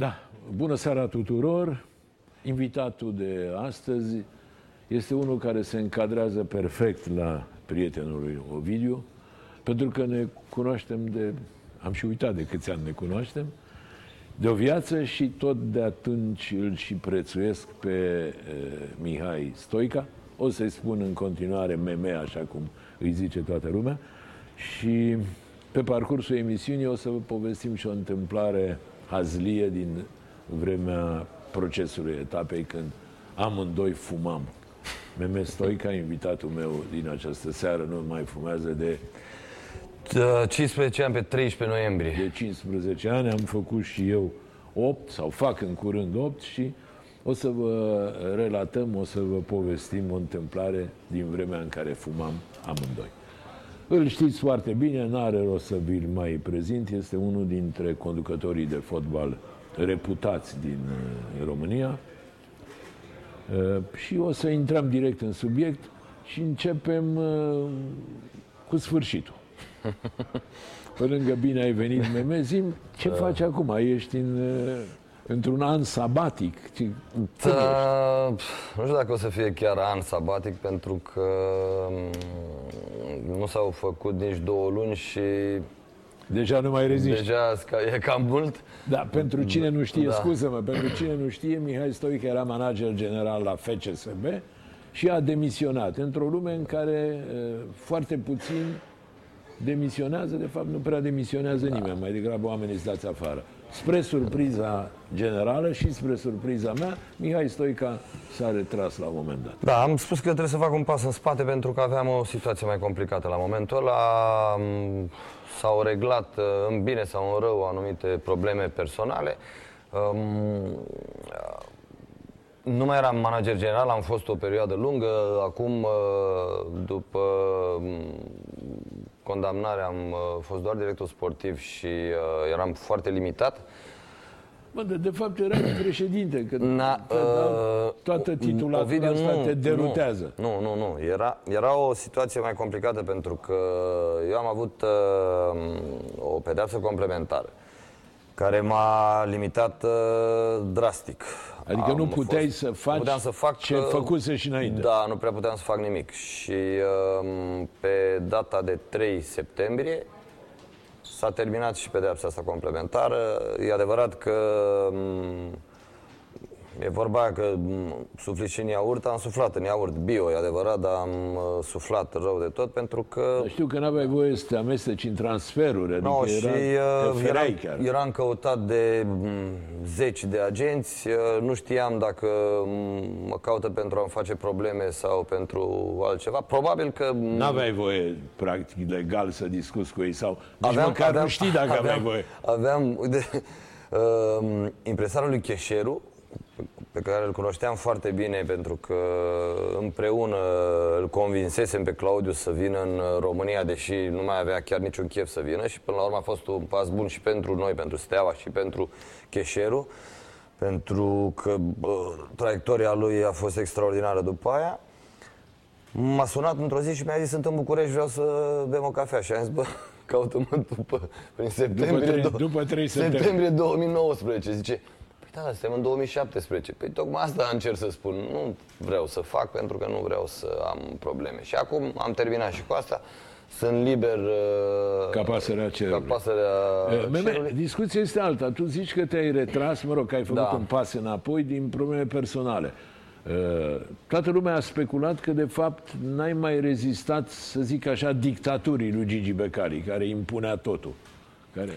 Da, bună seara tuturor. Invitatul de astăzi este unul care se încadrează perfect la prietenul lui Ovidiu, pentru că ne cunoaștem de, am și uitat de câți ani ne cunoaștem, de o viață și tot de atunci îl și prețuiesc pe e, Mihai Stoica. O să-i spun în continuare meme, așa cum îi zice toată lumea. Și pe parcursul emisiunii o să vă povestim și o întâmplare hazlie din vremea procesului etapei când amândoi fumam. Meme Stoica, invitatul meu din această seară, nu mai fumează de 15 ani pe 13 noiembrie. de 15 ani, am făcut și eu 8 sau fac în curând 8 și o să vă relatăm, o să vă povestim o întâmplare din vremea în care fumam amândoi. Îl știți foarte bine, n-are rost să vi-l mai prezint, este unul dintre conducătorii de fotbal reputați din uh, România. Uh, Și o să intrăm direct în subiect și începem uh, cu sfârșitul. Pe lângă bine ai venit, Memezim, ce faci acum? Ești în, uh, într-un an sabatic? Ce, cum ești? Da, nu știu dacă o să fie chiar an sabatic, pentru că mm, nu s-au făcut nici două luni și Deja nu mai reziști. deja sca- e cam mult. Da, pentru cine nu știe, Da. scuză-mă, pentru cine nu știe, Mihai Stoica era manager general la FCSB și a demisionat într-o lume în care uh, foarte puțin demisionează, de fapt nu prea demisionează Da. nimeni, mai degrabă oamenii îți dați afară. Spre surpriza generală și spre surpriza mea, Mihai Stoica s-a retras la un moment dat. Da, am spus că trebuie să fac un pas în spate pentru că aveam o situație mai complicată la momentul ăla. M, S-au reglat uh, în bine sau în rău anumite probleme personale. Um, Nu mai eram manager general, am fost o perioadă lungă. Acum, uh, după mm, condamnare, am uh, fost doar director sportiv și uh, eram foarte limitat. Bă, de, de fapt era președinte, că Na, că, da, uh, toată titulatura Ovidiu, asta nu, te derutează. Nu, nu, nu. Era, era o situație mai complicată pentru că eu am avut uh, o pedeapsă complementară care m-a limitat uh, drastic. Adică Am nu puteai fost- să faci nu puteam să fac ce uh, făcuse și înainte. Da, nu prea puteam să fac nimic. Și uh, pe data de 3 septembrie s-a terminat și pedeapsa asta complementară. E adevărat că m, e vorba aia că m, sufli și în iaurt, am suflat în iaurt bio, e adevărat, dar am uh, suflat rău de tot pentru că Știu că n-aveai voie să te amesteci în transferuri, adică No, și era, uh, te ferai eram, chiar. eram căutat de m, zeci de agenți, uh, nu știam dacă m, mă caută pentru a-mi face probleme sau pentru altceva. Probabil că... m, N-aveai voie, practic, legal să discuți cu ei sau nici măcar nu știi dacă aveai voie. Aveam, uite, uh, impresarul lui Cheșeru, pe care îl cunoșteam foarte bine pentru că împreună îl convinsesem pe Claudiu să vină în România, deși nu mai avea chiar niciun chef să vină și până la urmă a fost un pas bun și pentru noi, pentru Steaua și pentru Cheșeru, pentru că bă, traiectoria lui a fost extraordinară după aia. M-a sunat într-o zi și mi-a zis sunt în București, vreau să bem o cafea și am zis, bă, caută-mă după, prin septembrie, trei- do- după trei septembrie. septembrie 2019. Zice, păi da, dar suntem în 2017. Păi tocmai asta încerc să spun. Nu vreau să fac pentru că nu vreau să am probleme. Și acum am terminat și cu asta. Sunt liber uh, Ca pasărea cerului. Ca pasărea Eh, Meme, cerului. discuția este alta. Tu zici că te-ai retras, mă rog, că ai făcut Da. un pas înapoi din probleme personale. Eh, Toată lumea a speculat că, de fapt, n-ai mai rezistat, să zic așa, dictaturii lui Gigi Becali, care impunea totul. Care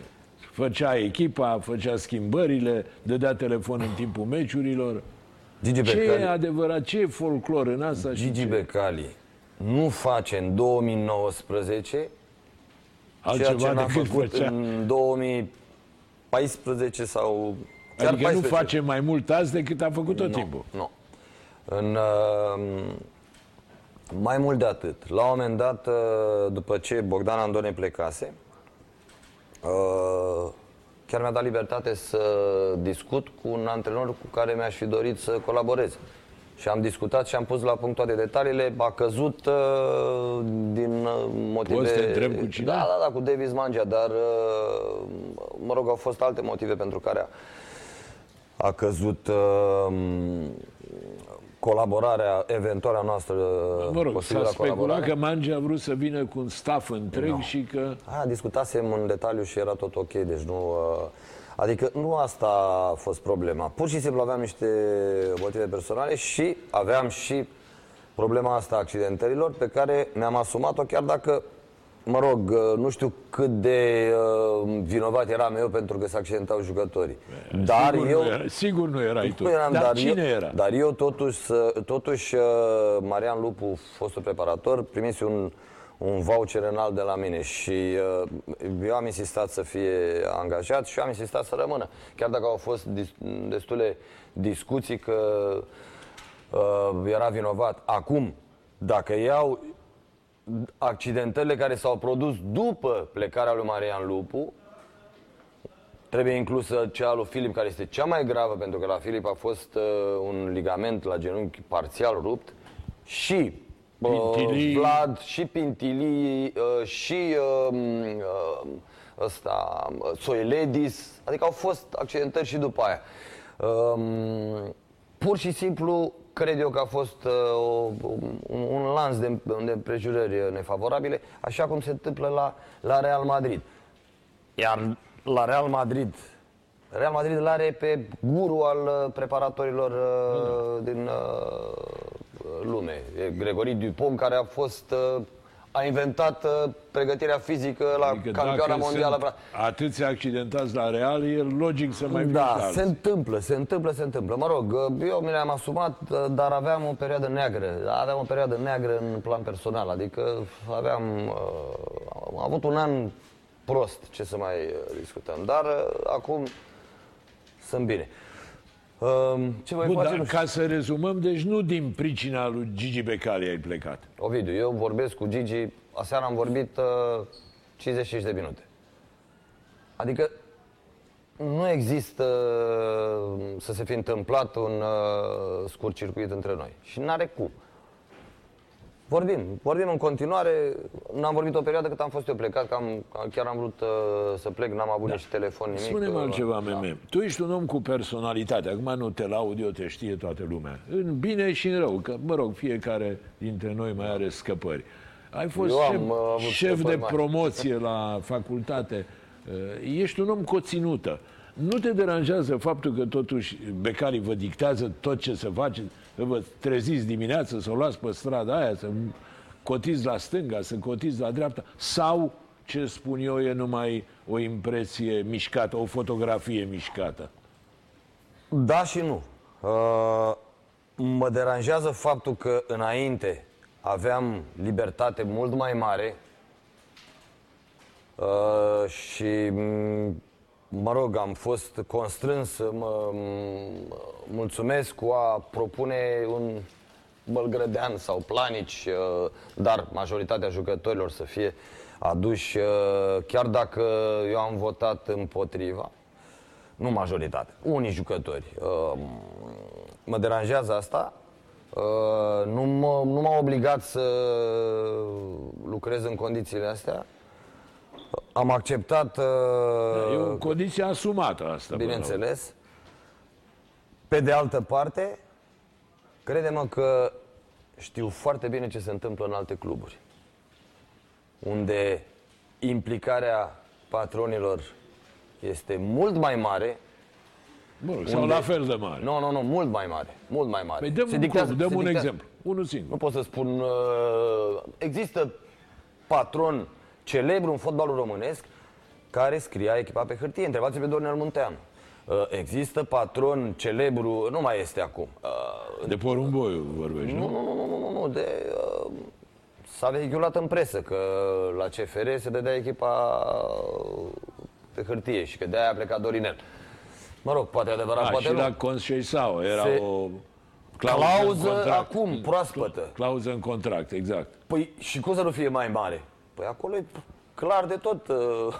făcea echipa, făcea schimbările, dădea telefon în timpul meciurilor. Gigi Ce e Becali, adevărat? Ce e folclor în asta? și Gigi ce? Becali nu face în 2019 ceea ce Altceva n-a decât făcut făcea. în 2014 sau chiar Adică 14. nu face mai mult azi decât a făcut tot Nu, timpul. Nu. În, uh, mai mult de atât, la un moment dat, uh, după ce Bogdan Andone plecase, uh, chiar mi-a dat libertate să discut cu un antrenor cu care mi-aș fi dorit să colaborez. Și am discutat și am pus la punct toate detaliile. A căzut uh, din uh, motive... Poți să te întreb cu cine? Da, da, da, cu Davis Mangea, dar, uh, mă rog, au fost alte motive pentru care a, a căzut uh, colaborarea, eventuala noastră Mă rog, s-a posibilă speculat colaborare. că Mangi a vrut să vină cu un staff întreg Nu. și că... Aia discutasem în detaliu și era tot ok, deci nu... uh, Adică nu asta a fost problema. Pur și simplu aveam niște motive personale și aveam și problema asta a accidentărilor pe care mi-am asumat-o chiar dacă, mă rog, uh, nu știu cât de uh, vinovat eram eu pentru că se accidentau jucătorii. Dar sigur, eu... nu era, sigur nu erai tu. Nu eram, dar, dar cine eu, era? Dar eu totuși, să- totuși uh, Marian Lupu, fostul preparator, primise un, un voucher înalt de la mine și uh, eu am insistat să fie angajat și eu am insistat să rămână. Chiar dacă au fost dis- destule discuții că uh, era vinovat. Acum, dacă iau accidentările care s-au produs după plecarea lui Marian Lupu, Trebuie inclusă cea lui Filip, care este cea mai gravă, pentru că la Filip a fost uh, un ligament la genunchi parțial rupt și uh, Pintilii. Vlad, și Pintilii, uh, și uh, uh, ăsta, uh, Soiledis, adică au fost accidentări și după aia. Um, pur și simplu, cred eu că a fost uh, o, un, un lans de, de împrejurări nefavorabile, așa cum se întâmplă la, la Real Madrid. Iar la Real Madrid, Real Madrid îl are pe guru al uh, preparatorilor uh, din uh, lume. E Gregory Dupont, care a fost uh, a inventat uh, pregătirea fizică la Adică campioana dacă mondială. sunt atâția accidentați la Real, e logic să mai vină Da, alții. se întâmplă, se întâmplă, se întâmplă. Mă rog, eu mi le-am asumat, dar aveam o perioadă neagră. Aveam o perioadă neagră în plan personal, adică aveam, uh, am avut un an prost, ce să mai uh, discutăm. Dar uh, acum sunt bine. Uh, ce voi Bun, face? dar nu știu. ca să rezumăm, deci nu din pricina lui Gigi Becali ai plecat. Ovidiu, eu vorbesc cu Gigi, aseară am vorbit uh, 55 de minute. Adică nu există uh, să se fi întâmplat un uh, scurt circuit între noi. Și n-are cum. Vorbim, vorbim în continuare. N-am vorbit o perioadă cât am fost eu plecat, că am, chiar am vrut uh, să plec, n-am avut nici telefon, nimic. Spune-mi uh, altceva, meme. Tu ești un om cu personalitate. Acum nu te laud, eu te știe toată lumea. În bine și în rău, că, mă rog, fiecare dintre noi mai are scăpări. Ai fost Eu am, șef, uh, avut șef de scăpări mari. promoție la facultate. Uh, Ești un om cu o ținută. Nu te deranjează faptul că totuși becarii vă dictează tot ce să faceți, că vă treziți dimineața, să o luați pe strada aia, să cotiți la stânga, să cotiți la dreapta, sau, ce spun eu, e numai o impresie mișcată, o fotografie mișcată. Da și nu. Uh, mă deranjează faptul că înainte aveam libertate mult mai mare uh, și, m, mă rog, am fost constrâns să mă m, mulțumesc cu a propune un Bălgrădean sau Planici, uh, dar majoritatea jucătorilor să fie aduși, uh, chiar dacă eu am votat împotriva nu majoritate, unii jucători. Uh, Mă deranjează asta. Uh, Nu mă- nu m-a obligat să lucrez în condițiile astea. Am acceptat, uh, E o condiție asumată asta. până la urmă. bineînțeles. Pe de altă parte, crede-mă că știu foarte bine ce se întâmplă în alte cluburi. Unde implicarea patronilor este mult mai mare Bun, sau Unde- la fel de mare. Nu, nu, nu, mult mai mare. Mult mai mare. Păi dăm Se un, dictează- club, dăm se un dictează- exemplu. Unul Nu singur. pot să spun... Uh, există patron celebru în fotbalul românesc care scria echipa pe hârtie. Întrebați pe Dornel Munteanu. Uh, există patron celebru, nu mai este acum. Uh, De porumboiu vorbești, nu, nu? nu, nu, nu, nu, nu, de... Uh, s-a vehiculat în presă că la CFR se dădea echipa uh, pe hârtie și că de-aia a plecat Dorinel. Mă rog, poate adevărat, A, poate și nu. la Conceição era Se- o Clauză în contract. acum, proaspătă. Clauză în contract, exact. Păi și cum să nu fie mai mare? Păi acolo e clar de tot. Uh,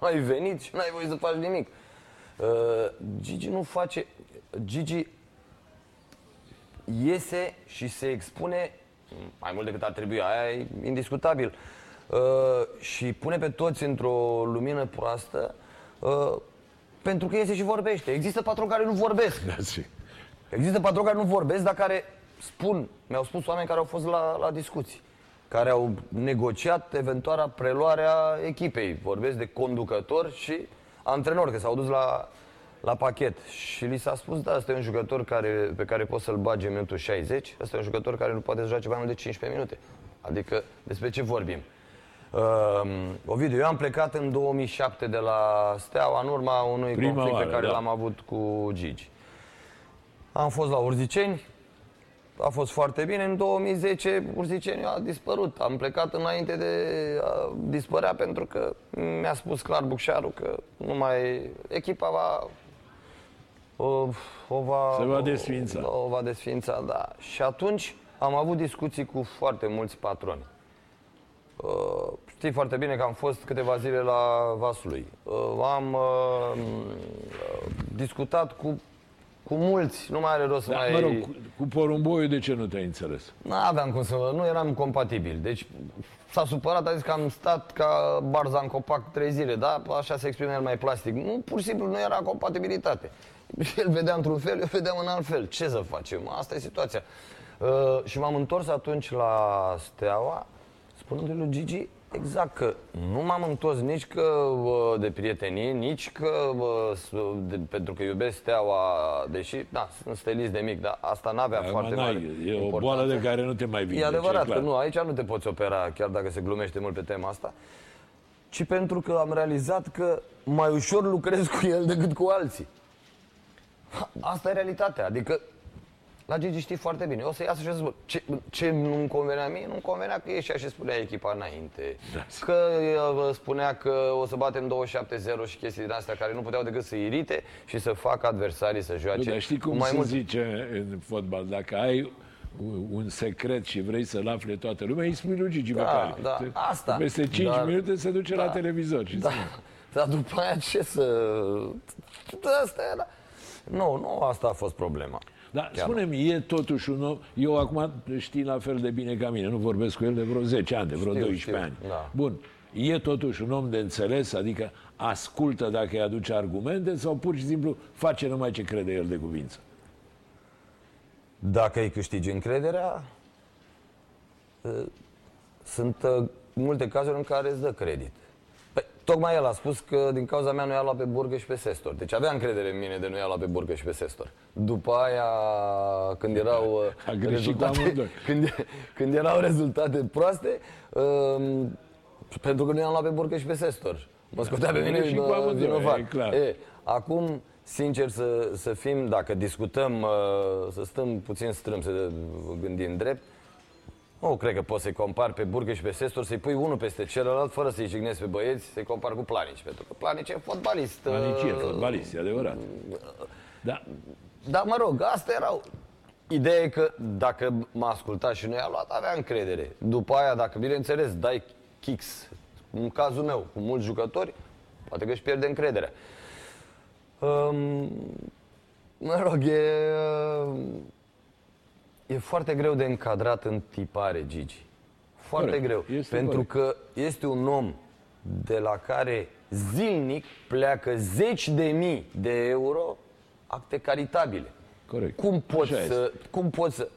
ai venit și n-ai voie să faci nimic. Uh, Gigi nu face... Gigi iese și se expune mai mult decât ar trebui. Aia e indiscutabil. Uh, și pune pe toți într-o lumină proastă uh, Pentru că iese și vorbește. Există patroni care nu vorbesc. Da, zi. Există patroni care nu vorbesc, dar care spun, mi-au spus oameni care au fost la, la discuții, care au negociat eventuala preluare a echipei. Vorbesc de conducător și antrenor, că s-au dus la, la pachet. Și li s-a spus, da, ăsta e un jucător care, pe care poți să-l bagi în minutul 60, ăsta e un jucător care nu poate să joace mai mult de 15 minute. Adică, despre ce vorbim? Uh, Ovidiu, eu am plecat în 2007 de la Steaua în urma unui Prima conflict oară, pe care da. l-am avut cu Gigi. Am fost la Urziceni, a fost foarte bine. În 2010 Urziceni a dispărut. Am plecat înainte de a dispărea pentru că mi-a spus clar Bucșaru că nu mai echipa va o, o va, Se va desființa. O, o va desființa, da. Și atunci am avut discuții cu foarte mulți patroni. Uh, știi foarte bine că am fost câteva zile la Vaslui. Uh, am uh, uh, discutat cu, cu mulți, nu mai are rost să Da, mai... mă rog, cu, cu porumboiul de ce nu te-ai înțeles? Nu aveam cum să... Nu eram compatibili. Deci s-a supărat, a zis că am stat ca barza în copac trei zile, da? Așa se exprimă el mai plastic. Nu, pur și simplu nu era compatibilitate. El vedea într-un fel, eu vedeam în alt fel. Ce să facem? Asta e situația. Uh, și m-am întors atunci la Steaua, spunându-i lui Gigi exact că nu m-am întors nici că uh, de prietenie, nici că uh, s- de, pentru că iubesc Steaua, deși, da, sunt stelist de mic, dar asta n-avea Acum foarte mare n-ai, e o importanță. boală de care nu te mai vinde. E adevărat că nu, aici nu te poți opera, chiar dacă se glumește mult pe tema asta, ci pentru că am realizat că mai ușor lucrez cu el decât cu alții. Ha, Asta e realitatea, adică la Gigi știi foarte bine. O să iasă și o să spun ce, ce nu-mi convenea mie, nu-mi convenea că ieșea și spunea echipa înainte. Da. Că uh, spunea că o să batem 27-0 și chestii din astea care nu puteau decât să irite și să facă adversarii să joace Nu, dar știi cu cum mai se mult. zice în fotbal? Dacă ai un secret și vrei să-l afle toată lumea, îi spui lui Gigi Da, Becali. da, Te- asta. Peste 5 Dar- minute se duce la da, televizor și Da, spune. dar după aia ce să... Asta era... Nu, nu asta a fost problema. Dar Chiar spune-mi, e totuși un om... Eu acum știi la fel de bine ca mine, nu vorbesc cu el de vreo 10 ani, de vreo Știu, 12 știu, ani. da. Bun, e totuși un om de înțeles, adică ascultă dacă îi aduce argumente sau pur și simplu face numai ce crede el de cuvință? Dacă îi câștigi încrederea, uh, sunt uh, multe cazuri în care îți dă credit. Păi, tocmai el a spus că din cauza mea nu i-a luat pe Burgă și pe Sestor. Deci avea încredere în mine de nu i-a luat pe Burgă și pe Sestor. După aia, când erau uh, A greșit cu amândoi. când, când erau rezultate proaste, um, pentru că nu i-am luat pe Burgă și pe Sestor. Mă scotea pe A mine greșit cu uh, amândoi, vinovat. e clar. E, acum, sincer să, să fim, dacă discutăm, uh, să stăm puțin strâmb, să gândim drept, nu cred că poți să-i compari pe Burgă și pe Sestor, să-i pui unul peste celălalt, fără să-i jignezi pe băieți, să-i compari cu Planici. Pentru că Planici e fotbalist. Planici e uh, fotbalist, e adevărat. Da, Dar mă rog, asta erau. Ideea e că dacă m-a ascultat și nu i-a luat, avea încredere. După aia, dacă bineînțeles dai kicks, în cazul meu, cu mulți jucători, poate că își pierde încrederea. Um, mă rog, e, e foarte greu de încadrat în tipare, Gigi. Foarte Corect. greu. Este pentru corect. că este un om de la care zilnic pleacă zeci de mii de euro acte caritabile. corect. Cum poți Așa să... Cum poți să...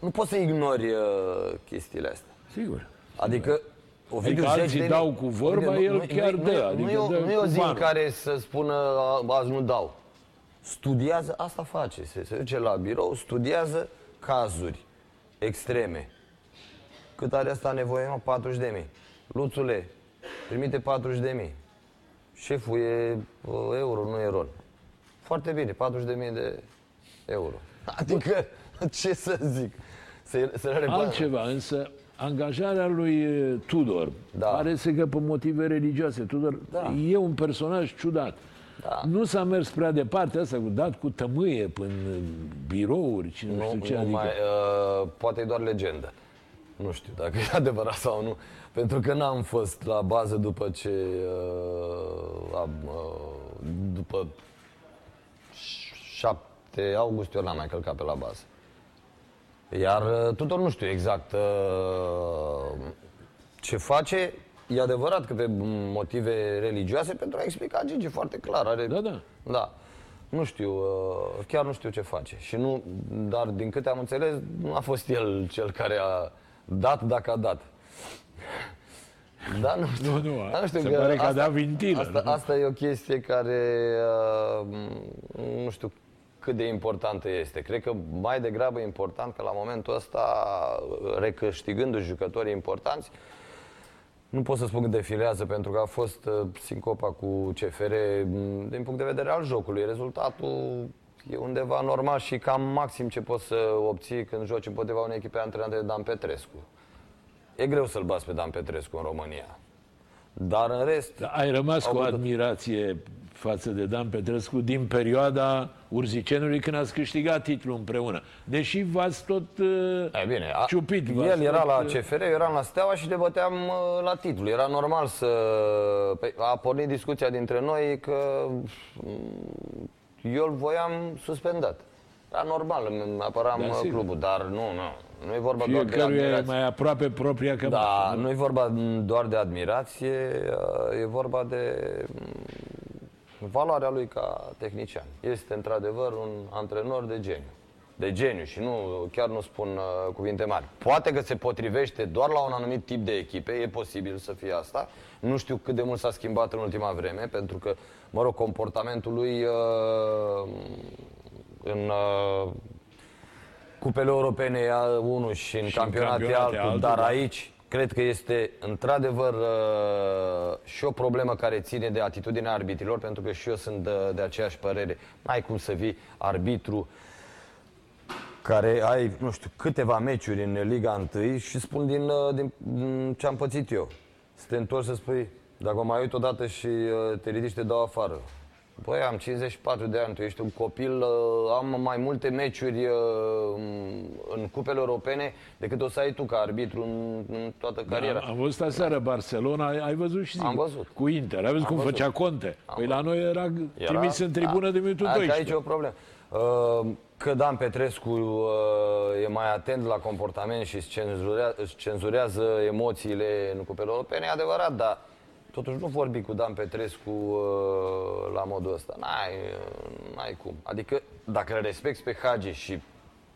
Nu poți să ignori uh, chestiile astea. Sigur. Adică Ovidiu, Adică zeci alții de dau mii. cu vorba, Ovidiu, el chiar nu, dă, Nu, adică nu, e o- dă nu e o cu zi în banul. care să spună "A, azi nu dau. Studiază, asta face. Se, se duce la birou, studiază cazuri extreme. Cât are asta nevoie? Mă, 40 de mii. Luțule, trimite 40 de mii. Șeful e uh, euro, nu e ron. Foarte bine, 40 de mii de euro. Adică, ce să zic? Se, se repare. Altceva, însă, angajarea lui eh, Tudor Da. pare să că pe motive religioase. Tudor Da. e un personaj ciudat. Da. Nu s-a mers prea departe asta, cu dat cu tămâie până în birouri și nu, Nu, știu ce. nu adică, mai, uh, poate e doar legendă. Nu știu dacă e adevărat sau nu. Pentru că n-am fost la bază după ce... Uh, am, uh, după 7 august eu n-am mai călcat pe la bază. Iar uh, Tudor nu știu exact uh, ce face. E adevărat că pe motive religioase, pentru a explica Gigi foarte clar. Are, Da, da. Da. Nu știu, uh, chiar nu știu ce face. Și nu, dar din câte am înțeles, nu a fost el cel care a dat dacă a dat. Da, nu știu. Nu, nu, Da, se pare că a dat vintilă, Asta, nu? asta e o chestie care uh, nu știu cât de importantă este. Cred că mai degrabă e important că la momentul ăsta, recâștigându-și jucătorii importanți, nu pot să spun că defilează pentru că a fost uh, sincopa cu CFR m, din punct de vedere al jocului. Rezultatul e undeva normal și cam maxim ce poți să obții când joci împotriva unei echipe antrenate de Dan Petrescu. E greu să-l bați pe Dan Petrescu în România. Dar în rest... Dar ai rămas Au cu putut- admirație față de Dan Petrescu din perioada Urzicenului când ați câștigat titlul împreună. Deși v-ați tot uh, E bine, a, ciupit. v-ați el era tot, la uh, CFR, eu eram la Steaua și ne băteam uh, la titlu. Era normal să... Pe, a pornit discuția dintre noi că mm, eu îl voiam suspendat. Era normal, îmi apăram Da, uh, sigur. clubul, dar nu, nu. Nu e vorba doar de Fiecăruia e admirație. mai aproape propria Da, cămașă. nu? nu e vorba doar de admirație, uh, e vorba de mm, valoarea lui ca tehnician. Este într-adevăr un antrenor de geniu. De geniu și nu, chiar nu spun uh, cuvinte mari. Poate că se potrivește doar la un anumit tip de echipe, e posibil să fie asta. Nu știu cât de mult s-a schimbat în ultima vreme, pentru că, mă rog, comportamentul lui uh, în uh, cupele europene e unul și în Și în campionate e campionate altul, altul, dar da. aici cred că este într-adevăr uh, și o problemă care ține de atitudinea arbitrilor, pentru că și eu sunt de, de aceeași părere. N-ai cum să vii arbitru care ai, nu știu, câteva meciuri în Liga 1 și spun din, uh, din, din ce am pățit eu. Să te întorci să spui, dacă mă mai uit odată și uh, te ridici, te dau afară. Băi, am 54 de ani, tu ești un copil, uh, am mai multe meciuri uh, în cupele europene decât o să ai tu ca arbitru în, în toată cariera. Am, am văzut aseară Barcelona, ai, ai văzut și zic, Am văzut. cu Inter. Ai văzut cum văzut. făcea Conte. Păi la noi era, trimis în tribună de minutul da, că 12. Aici e o problemă. Uh, Că Dan Petrescu uh, e mai atent la comportament și își cenzurează, își cenzurează emoțiile în cupele europene, e adevărat, dar totuși nu vorbi cu Dan Petrescu uh, la modul ăsta. N-ai, uh, n-ai cum. Adică dacă îl respecti pe Hagi și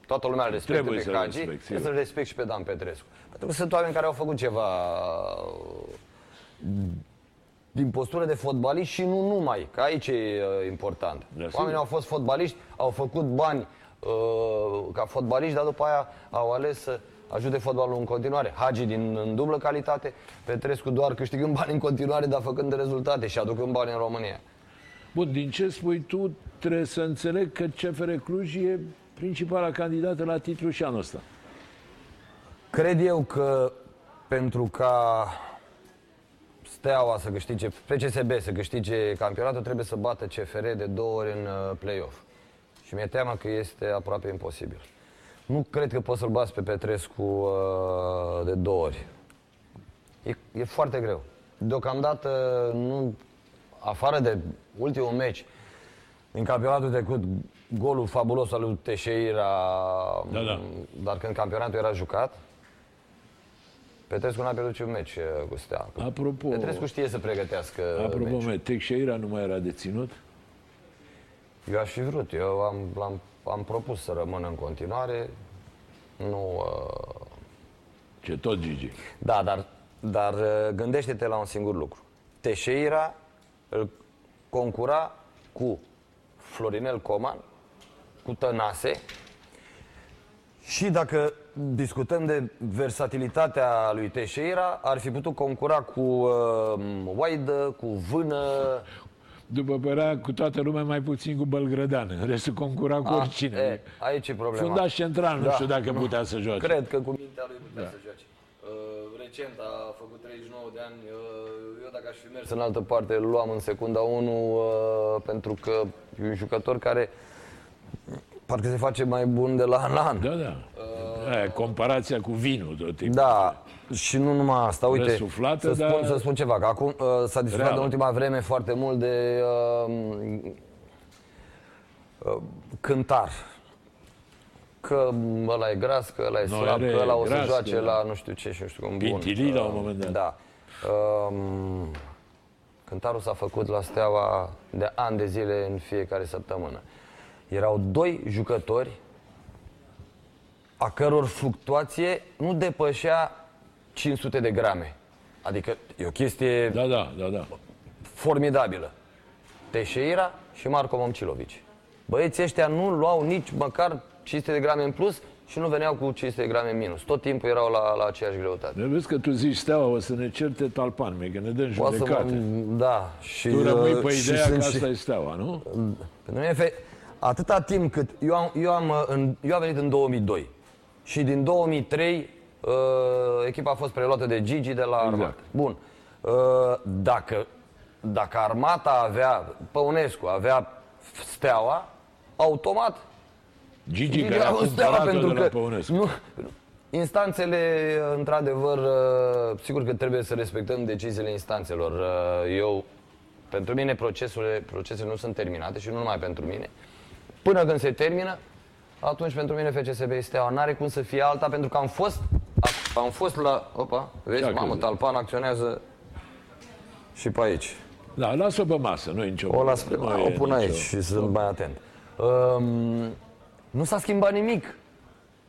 toată lumea îl respectă Trebuie pe să-l Hagi, respecti, trebuie sigur. să-l respecti și pe Dan Petrescu. Pentru că sunt oameni care au făcut ceva din postură de fotbalist și nu numai, că aici e uh, important. Da, sigur. Oamenii au fost fotbaliști, au făcut bani uh, ca fotbaliști, dar după aia au ales să ajute fotbalul în continuare. Hagi din în dublă calitate, Petrescu doar câștigând bani în continuare, dar făcând rezultate și aducând bani în România. Bun, din ce spui tu, trebuie să înțeleg că CFR Cluj e principala candidată la titlu și anul ăsta. Cred eu că pentru ca Steaua să câștige, PCSB să câștige campionatul, trebuie să bată CFR de două ori în uh, play-off. Și mi-e teamă că este aproape imposibil. Nu cred că poți să-l bați pe Petrescu uh, de două ori. E, e foarte greu. Deocamdată, nu, afară de ultimul meci, din campionatul trecut, golul fabulos al lui Teixeira, Da, da. dar când campionatul era jucat, Petrescu n-a pierdut niciun meci uh, cu Steaua. Apropo, Petrescu știe să pregătească apropo meciul. mea, Teixeira nu mai era deținut? Eu aș fi vrut, eu am, am, am propus să rămână în continuare. Nu... Uh... Ce tot Gigi. Da, dar, dar uh, gândește-te la un singur lucru. Teixeira îl concura cu Florinel Coman, cu Tănase și dacă discutăm de versatilitatea lui Teixeira, ar fi putut concura cu uh, Waidă, cu Vână, După părea cu toată lumea, mai puțin cu Bălgrădan. În restul concura cu oricine. E, aici e problema. Fundaș central, nu Da. știu dacă putea să joace. Cred că cu mintea lui putea să joace. Uh, recent a făcut 39 de ani. Uh, eu dacă aș fi mers în altă parte, îl luam în secunda 1 uh, pentru că e un jucător care parcă se face mai bun de la an la an. Da, da. Aia, comparația cu vinul tot timpul. Da, și nu numai asta, uite, Răsuflată, să, spun, dar- să spun ceva, că acum uh, s-a discutat Reală. în ultima vreme foarte mult de uh, uh, cântar. Că ăla e gras, că ăla e Nu, slab, are că ăla o să gras, joace da. la nu știu ce și nu știu cum bun. Pintili la un Uh, moment dat. Da. Um, cântarul s-a făcut la Steaua de ani de zile în fiecare săptămână. Erau doi jucători a căror fluctuație nu depășea 500 de grame. Adică e o chestie Da, da, da, da. formidabilă. Teixeira și Marco Momcilovici. Băieții ăștia nu luau nici măcar 500 de grame în plus și nu veneau cu 500 de grame în minus. Tot timpul erau la, la aceeași greutate. De vezi că tu zici steaua, o să ne certe talpan, mie, că ne dăm Poate să judecate. mă, da. Și, Tu rămâi uh, pe și ideea că sunt asta și- e steaua, nu? Pentru mine, fe... atâta timp cât eu am, eu am, uh, în, eu am venit în 2002 și din 2003 uh, echipa a fost preluată de Gigi de la Armata. Exact. Bun. Uh, dacă, dacă Armata avea, Păunescu avea Steaua, automat Gigi, Gigi care a a fost Steaua cumpărat-o pentru de la că Păunescu. nu, instanțele, într-adevăr, uh, sigur că trebuie să respectăm deciziile instanțelor. Uh, Eu, pentru mine, procesele, procesele nu sunt terminate și nu numai pentru mine. Până când se termină, atunci pentru mine FCSB este Steaua. N-are cum să fie alta, pentru că am fost, am fost la... Opa, vezi, Ce-a mamă, crezut? Talpan acționează și pe aici. Da, lasă-o pe masă, nu e nicio O las pe, nu o e pun nicio- aici și sunt mai atent. Um, nu s-a schimbat nimic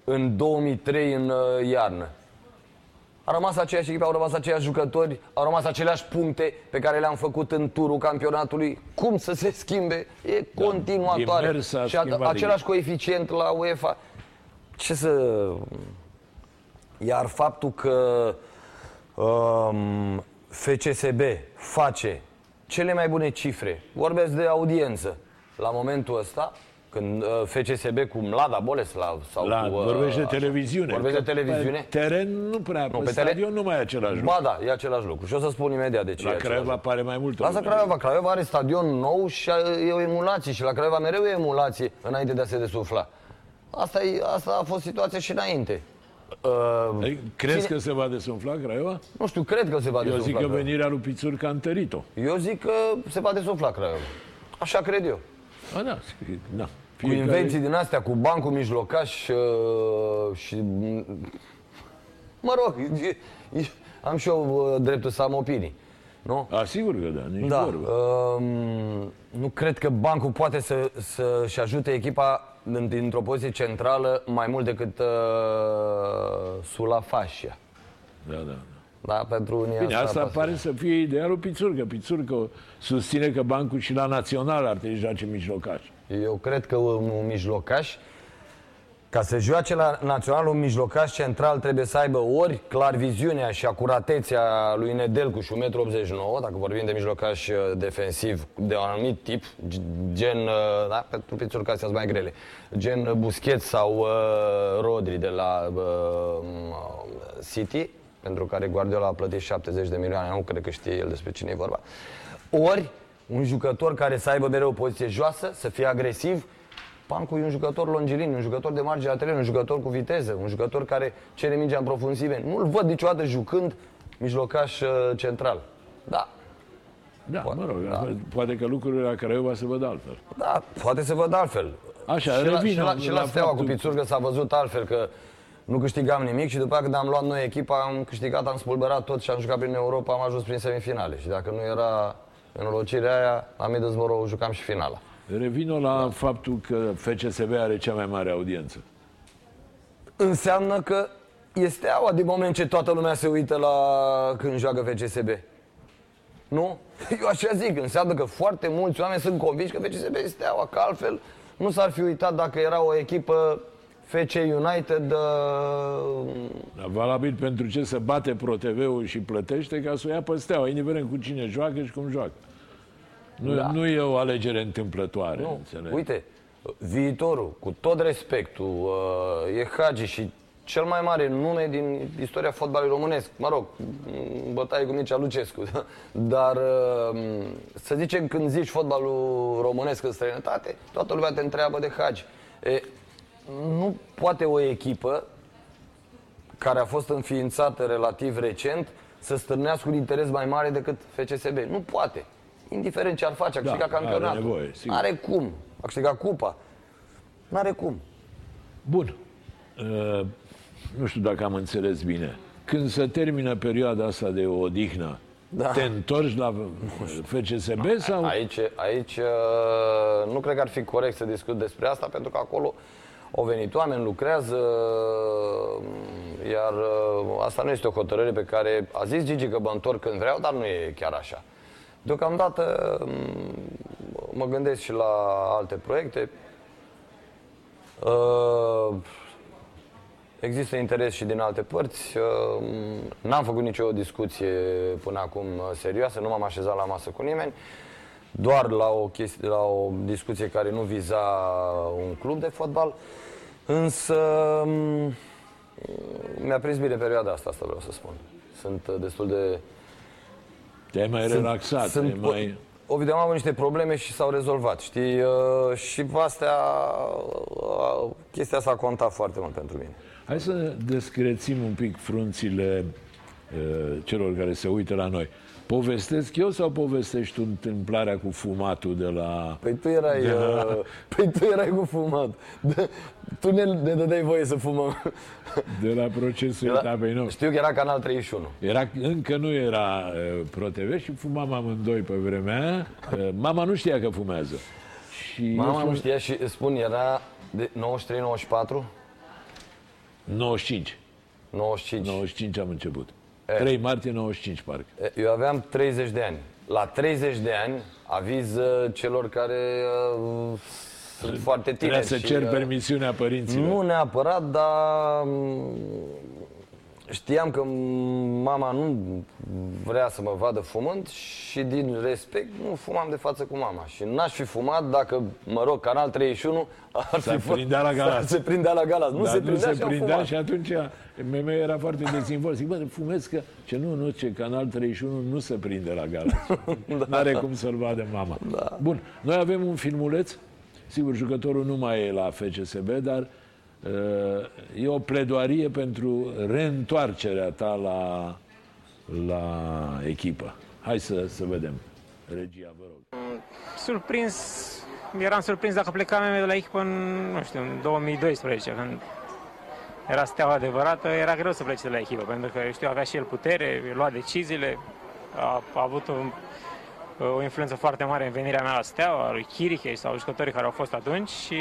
în 2003 în uh, iarnă. A rămas aceeași echipă, au rămas aceiași jucători, au rămas aceleași puncte pe care le-am făcut în turul campionatului. Cum să se schimbe? E continuatoare. din mers s-a și a, schimbat același coeficient la UEFA. Ce să... Iar faptul că um, FCSB face cele mai bune cifre, vorbesc de audiență, la momentul ăsta, când uh, FCSB cu Mlada Boleslav sau La, cu... uh, vorbește de așa, televiziune. Vorbește Că de televiziune. Pe teren nu prea, pe, pe stadion teren- nu mai e același lucru. Ba da, e același lucru. Și o să spun imediat de ce La e același Craiova lucru. pare mai mult. Lasă Craiova. Craiova are stadion nou și e o emulație. Și la Craiova mereu e emulație înainte de a se desufla. Asta, e, asta a fost situația și înainte. Uh, Crezi cine- că se va desumfla Craiova? Nu știu, cred că se va Eu desufla zic că Craiova. venirea lui Pițurcă a întărit-o. Eu zic că se va desufla Craiova. Așa cred eu. A, da, da. Cu invenții din astea, cu bancul mijlocaș uh, și... Mă rog, e- e- am și eu uh, dreptul să am opinii. Nu? A, sigur că da, nici Da. vorbă. Um, nu cred că bancul poate să, să-și ajute echipa din- dintr-o poziție centrală mai mult decât uh, Sula Fascia. Da, da. Da, pentru unii Bine, asta pasă. pare să fie idealul Pițurcă. Pițurcă susține că bancul și la național ar trebui să joace mijlocaș. Eu cred că un, un mijlocaș, ca să joace la național, un mijlocaș central trebuie să aibă ori clar viziunea și acuratețea lui Nedelcu și 1,89 m, dacă vorbim de mijlocaș uh, defensiv de un anumit tip, g- gen, uh, da, pentru pițuri că astea sunt mai grele, gen Busquets sau uh, Rodri de la uh, City, pentru care Guardiola a plătit 70 de milioane, nu cred că știe el despre cine e vorba. Ori un jucător care să aibă mereu o poziție joasă, să fie agresiv. Pancu e un jucător longilin, un jucător de margine a teren, un jucător cu viteză, un jucător care cere mingea în profunzime. Nu-l văd niciodată jucând mijlocaș uh, central. Da, Da, Poate, mă rog, da. poate că lucrurile la Craiova se văd altfel. da, poate să văd altfel. Așa, și la, revin și la, la- și la la Steaua cu faptul- Pițurcă s-a văzut altfel că nu câștigam nimic și după aceea când am luat noi echipa, am câștigat, am spulberat tot și am jucat prin Europa, am ajuns prin semifinale. Și dacă nu era înrocirea aia, la Middlesbrough jucam și finala. Revin la faptul că FCSB are cea mai mare audiență. înseamnă că este aua din moment ce toată lumea se uită la când joacă FCSB. Nu? Eu așa zic, înseamnă că foarte mulți oameni sunt convinși că FCSB este aua, că altfel nu s-ar fi uitat dacă era o echipă FC United uh, Dar valabil pentru ce să bate ProTV-ul și plătește ca să o ia pe steaua, indiferent cu cine joacă și cum joacă. Nu, Da. nu e o alegere întâmplătoare, Nu, înțelegi? uite, viitorul, cu tot respectul, uh, e Hagi și cel mai mare nume din istoria fotbalului românesc. Mă rog, în bătaie cu Mircea Lucescu. Dar uh, să zicem când zici fotbalul românesc în străinătate, toată lumea te întreabă de Hagi. E, nu poate o echipă care a fost înființată relativ recent să stârnească un interes mai mare decât FCSB. Nu poate. Indiferent ce ar face, a Da, câștigat are campionatul. nevoie, sigur. Are cum. A câștigat cupa. N-are cum. Bun. Uh, nu știu dacă am înțeles bine. când se termină perioada asta de odihnă, da. te întorci la FCSB sau? Aici, aici uh, nu cred că ar fi corect să discut despre asta, pentru că acolo au venit oameni, lucrează, iar uh, asta nu este o hotărâre pe care a zis Gigi că mă întorc când vreau, dar nu e chiar așa. Deocamdată mm, mă gândesc și la alte proiecte. Uh, există interes și din alte părți. Uh, n-am făcut nicio discuție până acum serioasă, nu m-am așezat la masă cu nimeni. Doar la o, chestie, la o discuție care nu viza un club de fotbal. Însă mm, mi-a prins bine perioada asta, asta vreau să spun. Sunt destul de te-ai mai sunt, relaxat, sunt, mai... Ovid, am avut niște probleme și s-au rezolvat, știi? Uh, și astea, uh, chestia asta a contat foarte mult pentru mine. Hai să descrețim un pic frunțile uh, celor care se uită la noi. Povestesc eu sau povestești tu întâmplarea cu fumatul de la... Păi tu erai, de la... uh, păi tu erai cu fumat. De, tu ne, ne dădeai voie să fumăm. De la procesul era, etapei nou. Știu că era Canal 31. Era, încă nu era uh, ProTV și fumam amândoi pe vremea aia. Uh, mama nu știa că fumează. Și mama nu știa și spun, era de 93-94? 95. 95. 95 am început. E. 3 martie 95, parcă. Eu aveam 30 de ani. La 30 de ani, aviz uh, celor care uh, sunt foarte tineri. Trebuie să cer uh, permisiunea părinților. Nu neapărat, dar mm, știam că mama nu vrea să mă vadă fumând și din respect nu fumam de față cu mama. Și n-aș fi fumat dacă, mă rog, Canal 31 ar fi prindea la galas. Se prindea la galas. Nu Dar se prindea, nu se prindea și atunci meme era foarte dezinvolt. Zic, bă, fumez că... Ce nu, nu, ce Canal 31 nu se prinde la galas. da. N-are cum să-l vadă mama. Da. Bun, noi avem un filmuleț. Sigur, jucătorul nu mai e la FCSB, dar Uh, e o pledoarie pentru reîntoarcerea ta la, la echipă. Hai să, să vedem. Regia, vă rog. Surprins, eram surprins dacă plecam de la echipă în, nu știu, în 2012, când era steaua adevărată, era greu să plece de la echipă, pentru că, știu, avea și el putere, lua deciziile, a, a avut un o influență foarte mare în venirea mea la Steaua, lui Chiriche sau jucătorii care au fost atunci și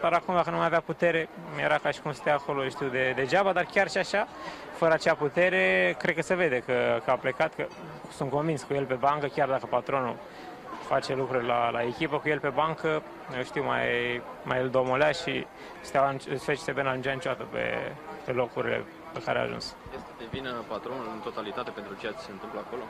dar acum dacă nu mai avea putere, era ca și cum stea acolo, știu, de, degeaba, dar chiar și așa, fără acea putere, cred că se vede că, că a plecat, că sunt convins cu el pe bancă, chiar dacă patronul face lucruri la, la echipă, cu el pe bancă, eu știu, mai, mai îl domolea și Steaua FCSB n ajungea niciodată pe, pe locurile pe care a ajuns. Este de vină patronul în totalitate pentru ceea ce se întâmplă acolo?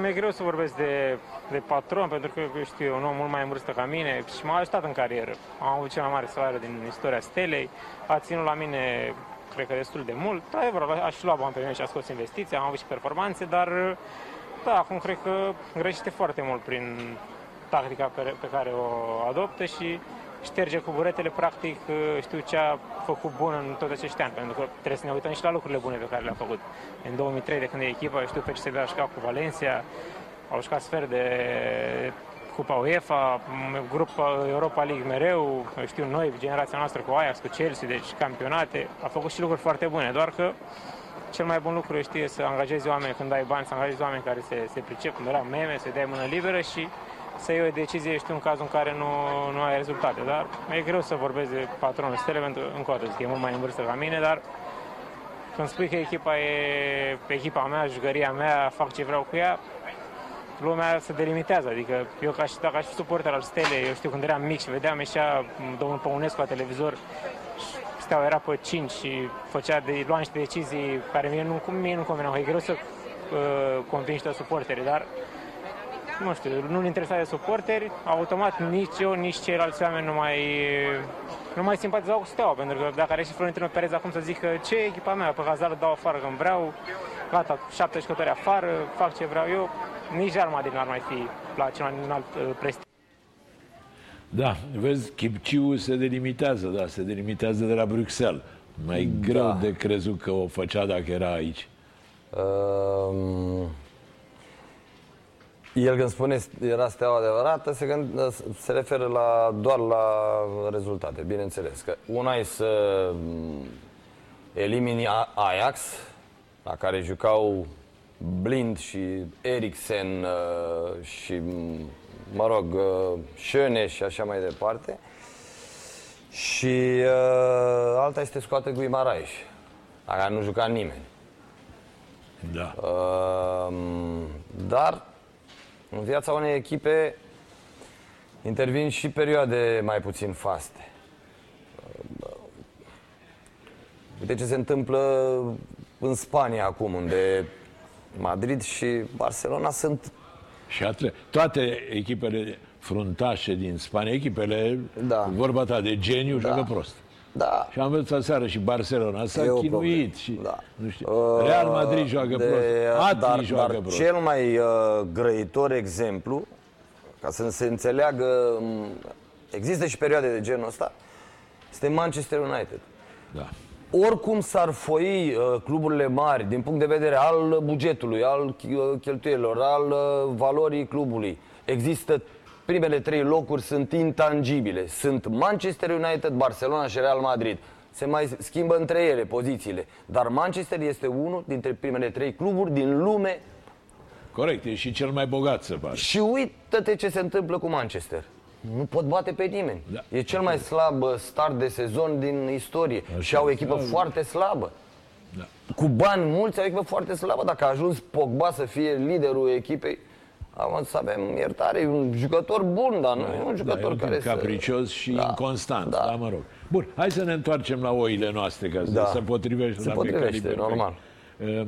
Mi-e greu să vorbesc de, de patron, pentru că, eu știu, e un om mult mai în vârstă ca mine și m-a ajutat în carieră. Am avut cea mai mare salariu din istoria Stelei, a ținut la mine, cred că destul de mult. Da, vreau, aș lua bani pe mine și a scos investiții, am avut și performanțe, dar, da, acum cred că greșește foarte mult prin tactica pe, pe care o adoptă și șterge cu buretele, practic, știu ce a făcut bun în toți acești ani, pentru că trebuie să ne uităm și la lucrurile bune pe care le-a făcut. În 2003, de când e echipă, știu pe ce a jucat cu Valencia, au jucat sfert de Cupa UEFA, grup Europa League mereu, știu noi, generația noastră cu Ajax, cu Chelsea, deci campionate, a făcut și lucruri foarte bune, doar că cel mai bun lucru știe să angajezi oameni când ai bani, să angajezi oameni care se, se pricep, când era meme, să dai mână liberă și să iei o decizie, știu, în cazul în care nu, nu ai rezultate. Dar e greu să vorbesc de patronul Stele, pentru că, încă o dată, e mult mai în vârstă ca mine, dar când spui că echipa e echipa mea, jucăria mea, fac ce vreau cu ea, lumea se delimitează. Adică eu ca și, dacă aș fi suporter al Stele, eu știu când eram mic și vedeam ieșea domnul Păunescu la televizor, Steaua era pe 5 și făcea de, lua niște decizii care mie nu, mie nu conveneau. E greu să uh, convingi toți suporterii, dar nu știu, nu-l interesa de suporteri, automat nici eu, nici ceilalți oameni nu mai, nu mai simpatizau cu Steaua, pentru că dacă are și Florentino Perez acum să zică ce e echipa mea, pe Hazard dau afară când vreau, gata, șapte jucători afară, fac ce vreau eu, nici Real Madrid n-ar mai fi la cel mai înalt uh, prestig. Da, vezi, Chipciu se delimitează, da, se delimitează de la Bruxelles. Mai da. greu de crezut că o făcea dacă era aici. Um... El când spune era steaua adevărată, se, gând, se referă la, doar la rezultate, bineînțeles. Că una e să mm, elimini Ajax la care jucau Blind și Eriksen uh, și, mă rog, uh, Schöne și așa mai departe. Și uh, alta este scoată Guimaraes, la care nu juca nimeni. Da. Uh, dar în viața unei echipe intervin și perioade mai puțin faste. Uh, Uite ce se întâmplă în Spania acum, unde Madrid și Barcelona sunt Și atle- toate echipele fruntașe din Spania, echipele, Da. vorba ta de geniu, Da. joacă prost. Da, Și am văzut aseară și Barcelona s-a E o chinuit problemă. și Da. nu știu. Uh, Real Madrid joacă de- prost. Atri dar, joacă dar prost. cel mai uh, grăitor exemplu, ca să se înțeleagă, m, există și perioade de genul ăsta, este Manchester United. Da. Oricum s-ar foi uh, cluburile mari din punct de vedere al bugetului, al ch- uh, cheltuielor, al uh, valorii clubului, există primele trei locuri sunt intangibile. Sunt Manchester United, Barcelona și Real Madrid. Se mai schimbă între ele pozițiile. Dar Manchester este unul dintre primele trei cluburi din lume Corect, e și cel mai bogat, se pare. și uită-te ce se întâmplă cu Manchester. Nu pot bate pe nimeni. Da. E cel mai slab uh, start de sezon din istorie. Așa, și au o echipă da. foarte slabă. Da. Cu bani mulți au o echipă foarte slabă. Dacă a ajuns Pogba să fie liderul echipei, am să avem iertare, e un jucător bun, dar nu e un Da, e jucător un care pic capricios să... și inconstant, da. da. mă rog. Bun, hai să ne întoarcem la oile noastre, ca să Da. se potrivește Se la potrivește, fiecare normal. Uh,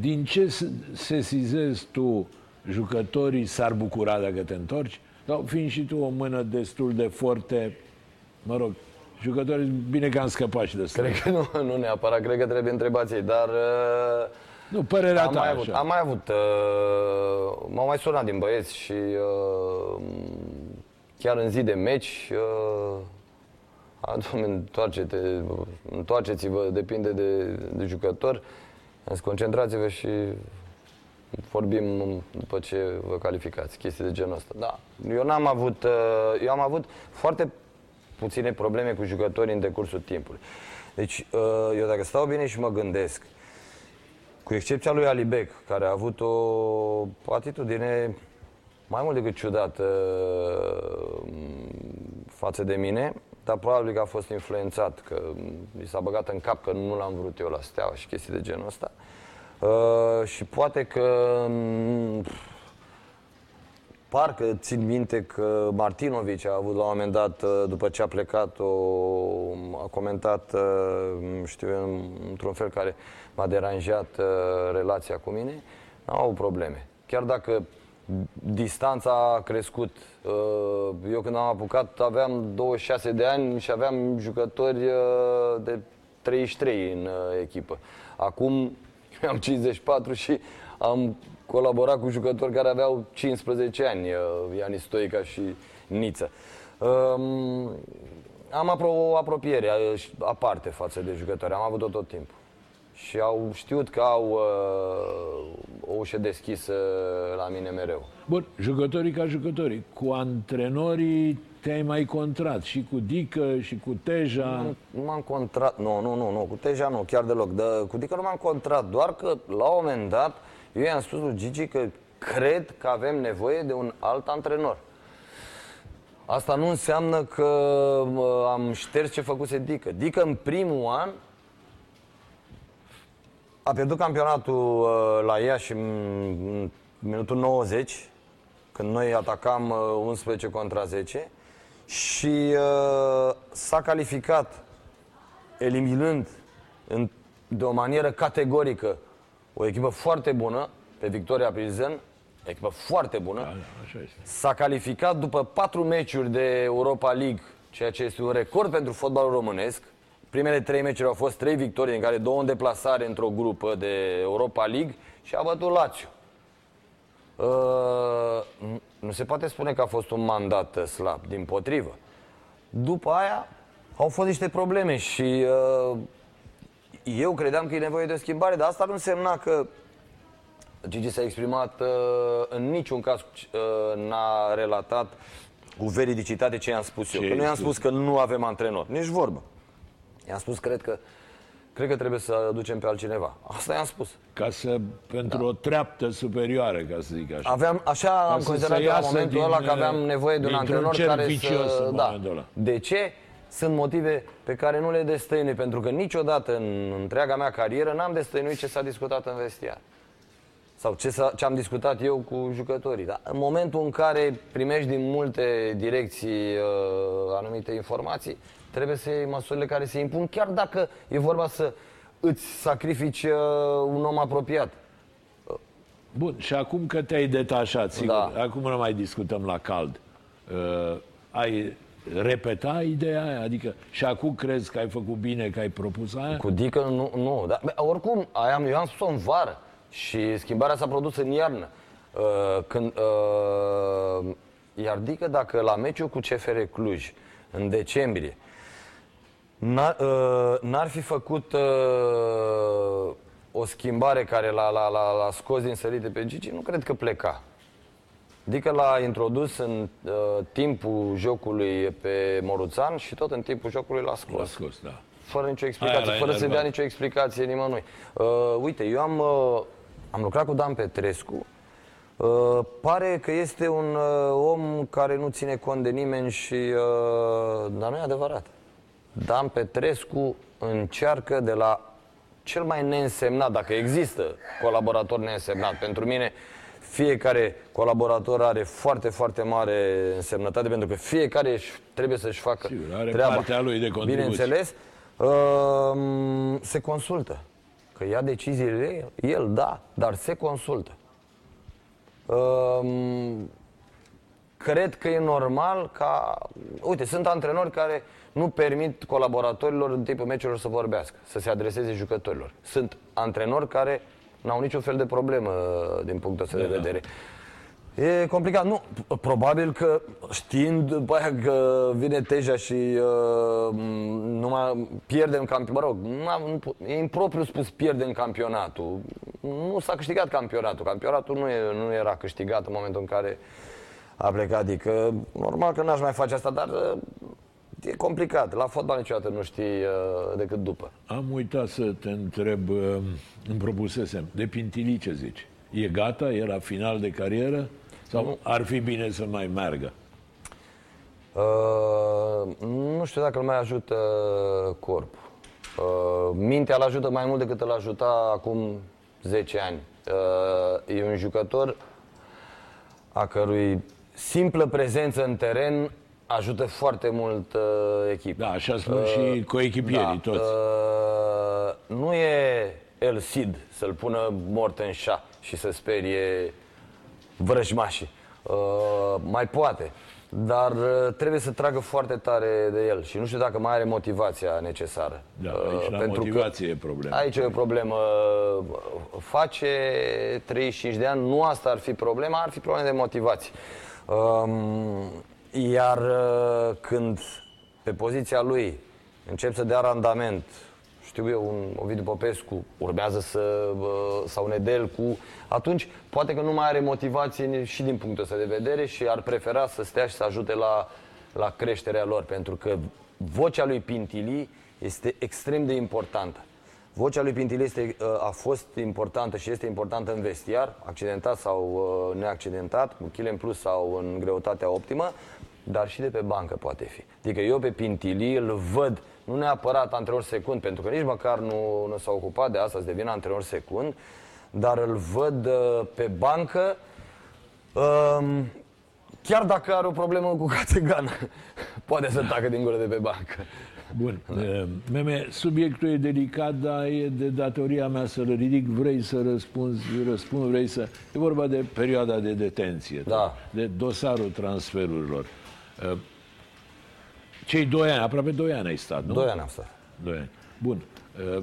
Din ce s- sesizezi tu jucătorii s-ar bucura dacă te întorci? Sau fiind și tu o mână destul de foarte, mă rog, jucătorii, bine că am scăpat și de asta. Cred că nu, nu neapărat, cred că trebuie întrebați ei, dar... uh, Nu, părerea am ta mai așa. avut, am mai avut uh, m-au mai sunat din băieți și uh, chiar în zi de meci uh, a, Doamne, întoarce-te, întoarceți-vă, depinde de, de jucător. Am zis, concentrați-vă și vorbim după ce vă calificați, chestii de genul ăsta. Da, eu n-am avut, uh, eu am avut foarte puține probleme cu jucătorii în decursul timpului. Deci, uh, eu dacă stau bine și mă gândesc, cu excepția lui Alibec, care a avut o atitudine mai mult decât ciudată uh, față de mine, dar probabil că a fost influențat, că mi s-a băgat în cap că nu l-am vrut eu la steaua și chestii de genul ăsta. Uh, și poate că mm, Parcă țin minte că Martinovici a avut la un moment dat, uh, după ce a plecat, o, a comentat, uh, știu eu, într-un fel care m-a deranjat uh, relația cu mine. N-au avut probleme. Chiar dacă distanța a crescut. Uh, Eu când am apucat aveam 26 de ani și aveam jucători uh, de 33 în uh, echipă. Acum eu am 54 și am colaborat cu jucători care aveau 15 ani, uh, Iani Stoica și Niță. Um, Am apro- o apropiere uh, și- aparte față de jucători, am avut-o tot timpul. Și au știut că au uh, o ușă deschisă la mine mereu. Bun, jucătorii ca jucătorii. Cu antrenorii te-ai mai contrat și cu Dică și cu Teja. Nu m-am contrat, nu, nu, nu, nu, cu Teja nu, chiar deloc. De, cu Dică nu m-am contrat, doar că la un moment dat eu i-am spus lui Gigi că cred că avem nevoie de un alt antrenor. Asta nu înseamnă că mă, am șters ce făcuse Dică. Dică în primul an a pierdut campionatul uh, la ea și în minutul 90, când noi atacam uh, 11 contra 10 și uh, s-a calificat eliminând în, de o manieră categorică o echipă foarte bună pe Victoria Pilsen, echipă foarte bună. Da, da, așa este. S-a calificat după patru meciuri de Europa League, ceea ce este un record pentru fotbalul românesc. Primele trei meciuri au fost trei victorii, în care două în deplasare într-o grupă de Europa League și a bătut Lazio. Uh, nu- nu se poate spune că a fost un mandat uh, slab, din potrivă. După aia au fost niște probleme și uh, eu credeam că e nevoie de o schimbare, dar asta nu însemna că Gigi s-a exprimat, uh, în niciun caz uh, n-a relatat cu veridicitate ce i-am spus eu. Ce Că nu i-am este? spus că nu avem antrenor, nici vorbă. I-am spus, cred că cred că trebuie să ducem pe altcineva. Asta i-am spus. Ca să, pentru da. o treaptă superioară, ca să zic așa. Aveam, așa am să considerat se la iasă momentul din, ăla că aveam uh, nevoie de un dintr-un antrenor cerc care vicios să... în Da. momentul ăla. De ce? Sunt motive pe care nu le destăinui, pentru că niciodată în întreaga mea carieră n-am destăinuit ce s-a discutat în vestiar. Sau ce, s-a, ce am discutat eu cu jucătorii. Dar în momentul în care primești din multe direcții uh, anumite informații, trebuie să iei măsurile care se impun, chiar dacă e vorba să îți sacrifici uh, un om apropiat. Bun, și acum că te-ai detașat, sigur, Da. acum nu mai discutăm la cald, uh, ai repeta ideea aia? Adică și acum crezi că ai făcut bine, că ai propus aia? Cu Dică nu, nu. Dar, bă, oricum, aia am, eu am spus-o în vară și schimbarea s-a produs în iarnă. Uh, când, uh, iar Dică, dacă la meciul cu CFR Cluj, în decembrie, n-ar, uh, n-ar fi făcut uh, o schimbare care l-a, l-a, l-a, l-a scos din sărite pe Gigi, nu cred că pleca. Adică l-a introdus în uh, timpul jocului pe Moruțan și tot în timpul jocului l-a scos L-a scos, da. fără nicio Aia explicație, l-a fără să enervat. dea nicio explicație nimănui. Uh, uite, eu am, uh, am lucrat cu Dan Petrescu. Uh, pare că este un uh, om care nu ține cont de nimeni și... Uh, dar nu e adevărat. Dan Petrescu încearcă de la cel mai neînsemnat, dacă există colaborator neînsemnat. Pentru mine, fiecare colaborator are foarte, foarte mare însemnătate, pentru că fiecare își, trebuie să-și facă Sigur, are treaba. partea lui de contribuție. Bineînțeles, uh, se consultă. Că ia deciziile el, da, dar se consultă. Uh, cred că e normal ca... Uite, sunt antrenori care nu permit colaboratorilor în timpul meciurilor să vorbească, să se adreseze jucătorilor. Sunt antrenori care n-au niciun fel de problemă din punctul ăsta de Da, da. vedere. E complicat. Nu, p- probabil că știind după aia că vine Teja și uh, nu mai pierdem campionatul, mă rog, nu, am- nu, po- e impropriu spus pierdem campionatul. Nu s-a câștigat campionatul. Campionatul nu, e, nu era câștigat în momentul în care a plecat. Adică, normal că n-aș mai face asta, dar uh, e complicat. La fotbal niciodată nu știi uh, decât după. Am uitat să te întreb, uh, îmi propusesem, de Pintili ce zici? E gata? E la final de carieră? Sau ar fi bine să mai meargă? Uh, nu știu dacă îl mai ajută corpul. Uh, mintea îl ajută mai mult decât îl ajuta acum 10 ani. Uh, e un jucător a cărui simplă prezență în teren ajută foarte mult uh, echipa. Da, așa spun și coechipierii toți. Uh, nu e El Cid să-l pună mort în șa și să sperie vrăjmașii. Uh, mai poate, dar uh, trebuie să tragă foarte tare de el și nu știu dacă mai are motivația necesară. Da, aici la pentru că motivație e problema. Aici e o problemă. Face 35 de ani, nu asta ar fi problema, ar fi problema de motivație. Um, iar uh, când pe poziția lui încep să dea randament, știu eu, un Ovidiu Popescu urmează să, uh, sau Nedel cu... Atunci, poate că nu mai are motivație și din punctul ăsta de vedere și ar prefera să stea și să ajute la, la creșterea lor, pentru că vocea lui Pintili este extrem de importantă. Vocea lui Pintili este, uh, a fost importantă și este importantă în vestiar, accidentat sau uh, neaccidentat, cu kile în plus sau în greutatea optimă, dar și de pe bancă poate fi. Adică eu pe Pintili îl văd, nu neapărat antrenor secund, pentru că nici măcar nu, nu s-a ocupat de asta să devină antrenor secund, dar îl văd uh, pe bancă, um, chiar dacă are o problemă cu Categan, poate să tacă din gură de pe bancă. Bun. Da. Meme, subiectul e delicat, dar e de datoria mea să-l ridic. Vrei să răspunzi, răspund, vrei să... E vorba de perioada de detenție, Da. de dosarul transferurilor. Uh, Cei doi ani, aproape doi ani ai stat, nu? Doi ani am stat. Doi ani. Bun. Uh,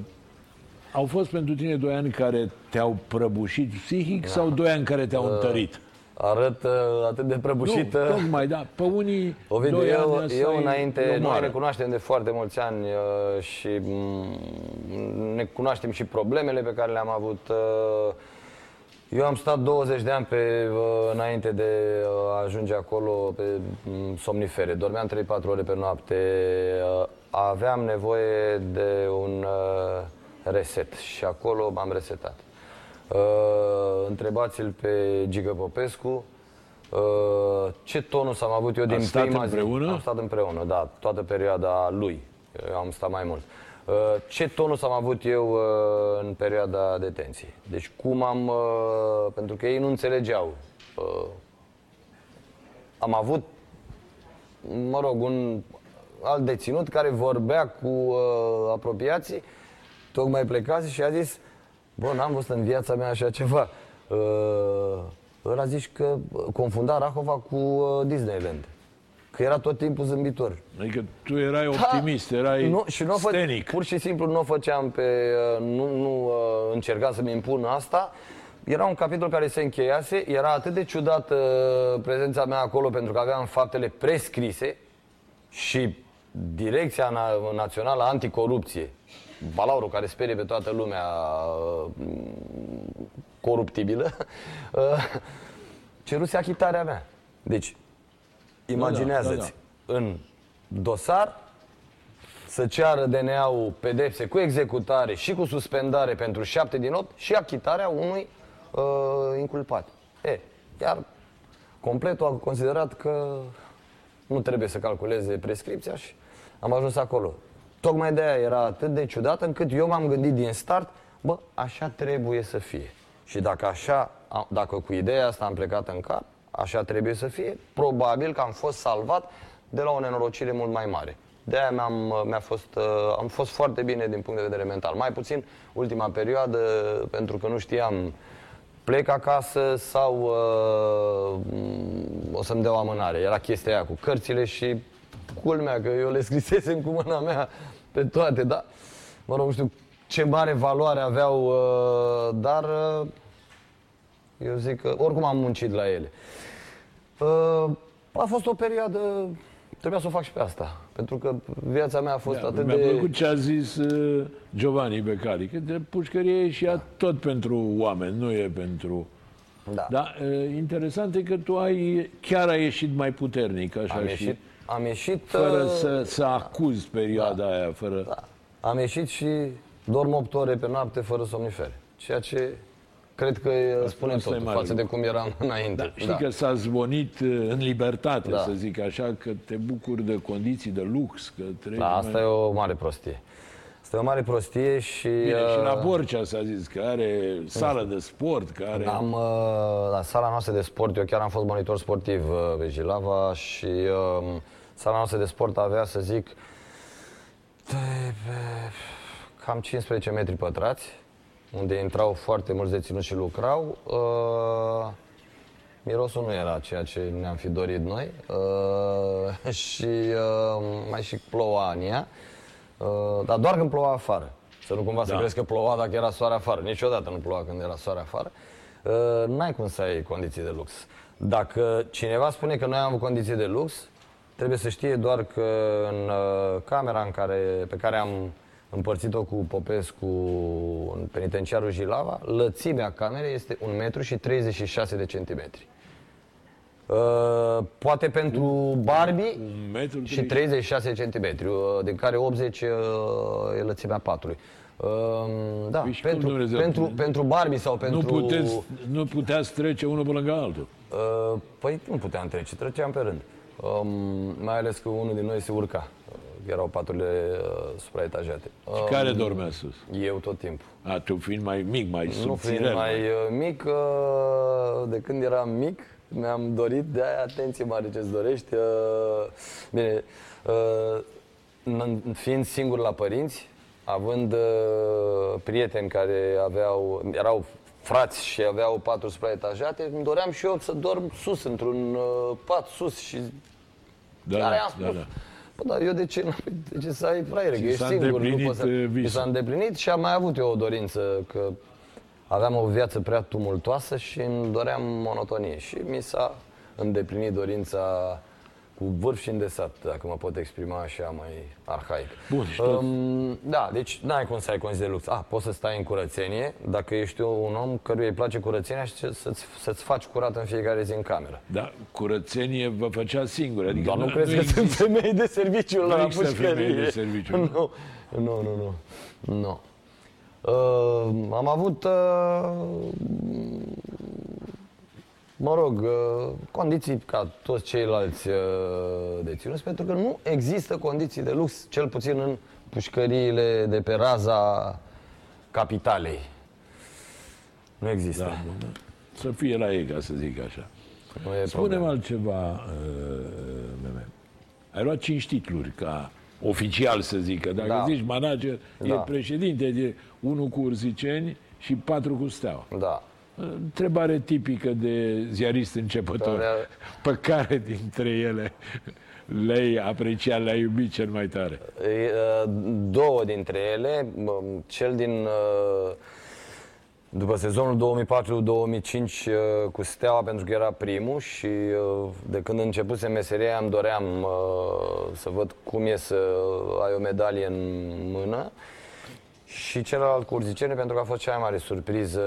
Au fost pentru tine doi ani care te-au prăbușit psihic sau doi ani care te-au întărit? Arăt uh, atât de prăbușit. Nu, uh, tocmai, da. Pe unii Ovidiu, doi eu, ani asta eu e- înainte, e noi omoară. ne cunoaștem de foarte mulți ani uh, și mm, ne cunoaștem și problemele pe care le-am avut. uh, Eu am stat 20 de ani pe, uh, înainte de uh, a ajunge acolo pe mm, somnifere. Dormeam 3-4 ore pe noapte. uh, Aveam nevoie de un uh, reset și acolo m-am resetat. Uh, întrebați-l pe Giga Popescu uh, ce tonus am avut eu din stat prima împreună? zi. Am stat împreună, da, toată perioada lui. Eu am stat mai mult. Uh, ce tonus am avut eu uh, în perioada detenției? Deci cum am... Uh, pentru că ei nu înțelegeau. Uh, am avut, mă rog, un alt deținut care vorbea cu uh, apropiații, tocmai plecase și a zis, bă, n-am văzut în viața mea așa ceva. Uh, ăla zici că confunda Rahova cu uh, Disneyland. Că era tot timpul zâmbitor. Adică tu erai optimist, erai Da. nu, și nu o fă, stenic. Pur și simplu nu o făceam pe... uh, Nu, nu uh, încercam să-mi impun asta. Era un capitol care se încheiase, era atât de ciudată prezența mea acolo pentru că aveam faptele prescrise și Direcția Na- Națională Anticorupție, balaurul care sperie pe toată lumea uh, coruptibilă, uh, ceruse achitarea mea. Deci, imaginează-ți, în dosar să ceară DNA-ul pedepse cu executare și cu suspendare pentru 7 din 8 și achitarea unui uh, inculpat. E, iar completul a considerat că nu trebuie să calculeze prescripția și am ajuns acolo. Tocmai de aia era atât de ciudat încât eu m-am gândit din start, bă, așa trebuie să fie. Și dacă așa, a- dacă cu ideea asta am plecat în cap, așa trebuie să fie, probabil că am fost salvat de la o nenorocire mult mai mare. De aia mi-am, mi-a fost, uh, am fost foarte bine din punct de vedere mental. Mai puțin ultima perioadă, pentru că nu știam plec acasă sau uh, m, o să-mi dea o amânare. Era chestia aia cu cărțile și culmea că eu le scrisesem cu mâna mea pe toate, da? Mă rog, nu știu ce mare valoare aveau, uh, dar uh, eu zic că oricum am muncit la ele. Uh, a fost o perioadă, trebuia să o fac și pe asta, pentru că viața mea a fost Da, atât mi-a de... plăcut ce a zis uh, Giovanni Becali, că de pușcărie e și ea tot pentru oameni, nu e pentru... Da. Dar uh, interesant e că tu ai, chiar ai ieșit mai puternic, așa Am și ieșit, am ieșit fără uh, să, să acuzi perioada aia, fără... Da. Am ieșit și dorm 8 ore pe noapte fără somnifere. Ceea ce cred că e- spune asta e totul mare față de lucru. cum eram înainte. Da, știi că s-a zvonit uh, în libertate, Da. să zic așa, că te bucuri de condiții de lux, că treci Da, asta mai... e o mare prostie. Asta e o mare prostie și... Bine, și la uh, Borcea s-a zis că are sală de sport, că are... Am, uh, la sala noastră de sport, eu chiar am fost monitor sportiv uh, pe Jilava și uh, sala noastră de sport avea, să zic, de, pe, cam 15 metri pătrați, unde intrau foarte mulți deținuți și lucrau. Uh, mirosul nu era ceea ce ne-am fi dorit noi uh, și uh, mai și ploua în ea, uh, dar doar când ploua afară. Să nu cumva să Da. crezi că ploua dacă era soare afară. Niciodată nu ploua când era soare afară. Uh, n-ai cum să ai condiții de lux. Dacă cineva spune că noi am avut condiții de lux, trebuie să știe doar că în uh, camera în care, pe care am împărțit-o cu Popescu în penitenciarul Jilava, lățimea camerei este 1 metru și 36 de centimetri. Uh, poate pentru Barbie Un metru și 36 centimetri, uh, din care 80 uh, e lățimea patului. Uh, Da, Păi și cum pentru, Dumnezeu? pentru, pentru Barbie sau pentru... Nu, puteți, nu puteați trece unul pe lângă altul. Uh, Păi nu puteam trece, treceam pe rând. Um, mai ales că unul din noi se urca. Uh, Erau paturile uh, supraetajate. Și Um, care dormea sus? Eu tot timpul. A, tu fiind mai mic, mai Nu subțirel. fiind mai uh, mic, uh, de când eram mic, mi-am dorit, de aia atenție mare ce-ți dorești. uh, Bine, uh, n- fiind singur la părinți, având uh, prieteni care aveau, erau frați și aveau paturi supraetajate, îmi doream și eu să dorm sus, într-un uh, pat sus și Da, care da, am da, spus, da. Bă, dar eu de ce, n- de ce să ai fraiere? Că Ți ești s-a singur, nu îndeplinit, poți să... uh, Mi visul. s-a îndeplinit și am mai avut eu o dorință că aveam o viață prea tumultoasă și îmi doream monotonie. Și mi s-a îndeplinit dorința cu vârf și îndesat, dacă mă pot exprima așa mai arhaic. Bun, și tot- Um, da, deci n-ai cum să ai condiții de lux. Ah, poți să stai în curățenie, dacă ești un om căruia îi place curățenia și să-ți, să-ți faci curat în fiecare zi în cameră. Da, curățenie vă făcea singur. Adică Doar nu crezi că există- sunt femei de serviciu Nu la există pușcărie. femei de serviciu. Nu, nu, nu, nu. nu. Uh, am avut, uh, mă rog, uh, condiții ca toți ceilalți uh, deținuți, pentru că nu există condiții de lux, cel puțin în pușcăriile de pe raza capitalei. Nu există. Da, da. Să fie la ei, ca să zic așa. Nu e Spune-mi problemă. altceva, uh, Meme. Ai luat cinci titluri ca oficial, să zic. Că Dacă Da. zici manager, e Da. președinte, de unul cu Urziceni și patru cu Steaua. Da. Întrebare tipică de ziarist începător. Da, Pe care dintre ele le-ai apreciat, le-ai iubit cel mai tare? E, uh, Două dintre ele, m- cel din uh, după sezonul 2004-2005 uh, cu Steaua pentru că era primul și uh, de când începuse meseria îmi doream uh, să văd cum e să ai o medalie în mână și celălalt cu Urziceni pentru că a fost cea mai mare surpriză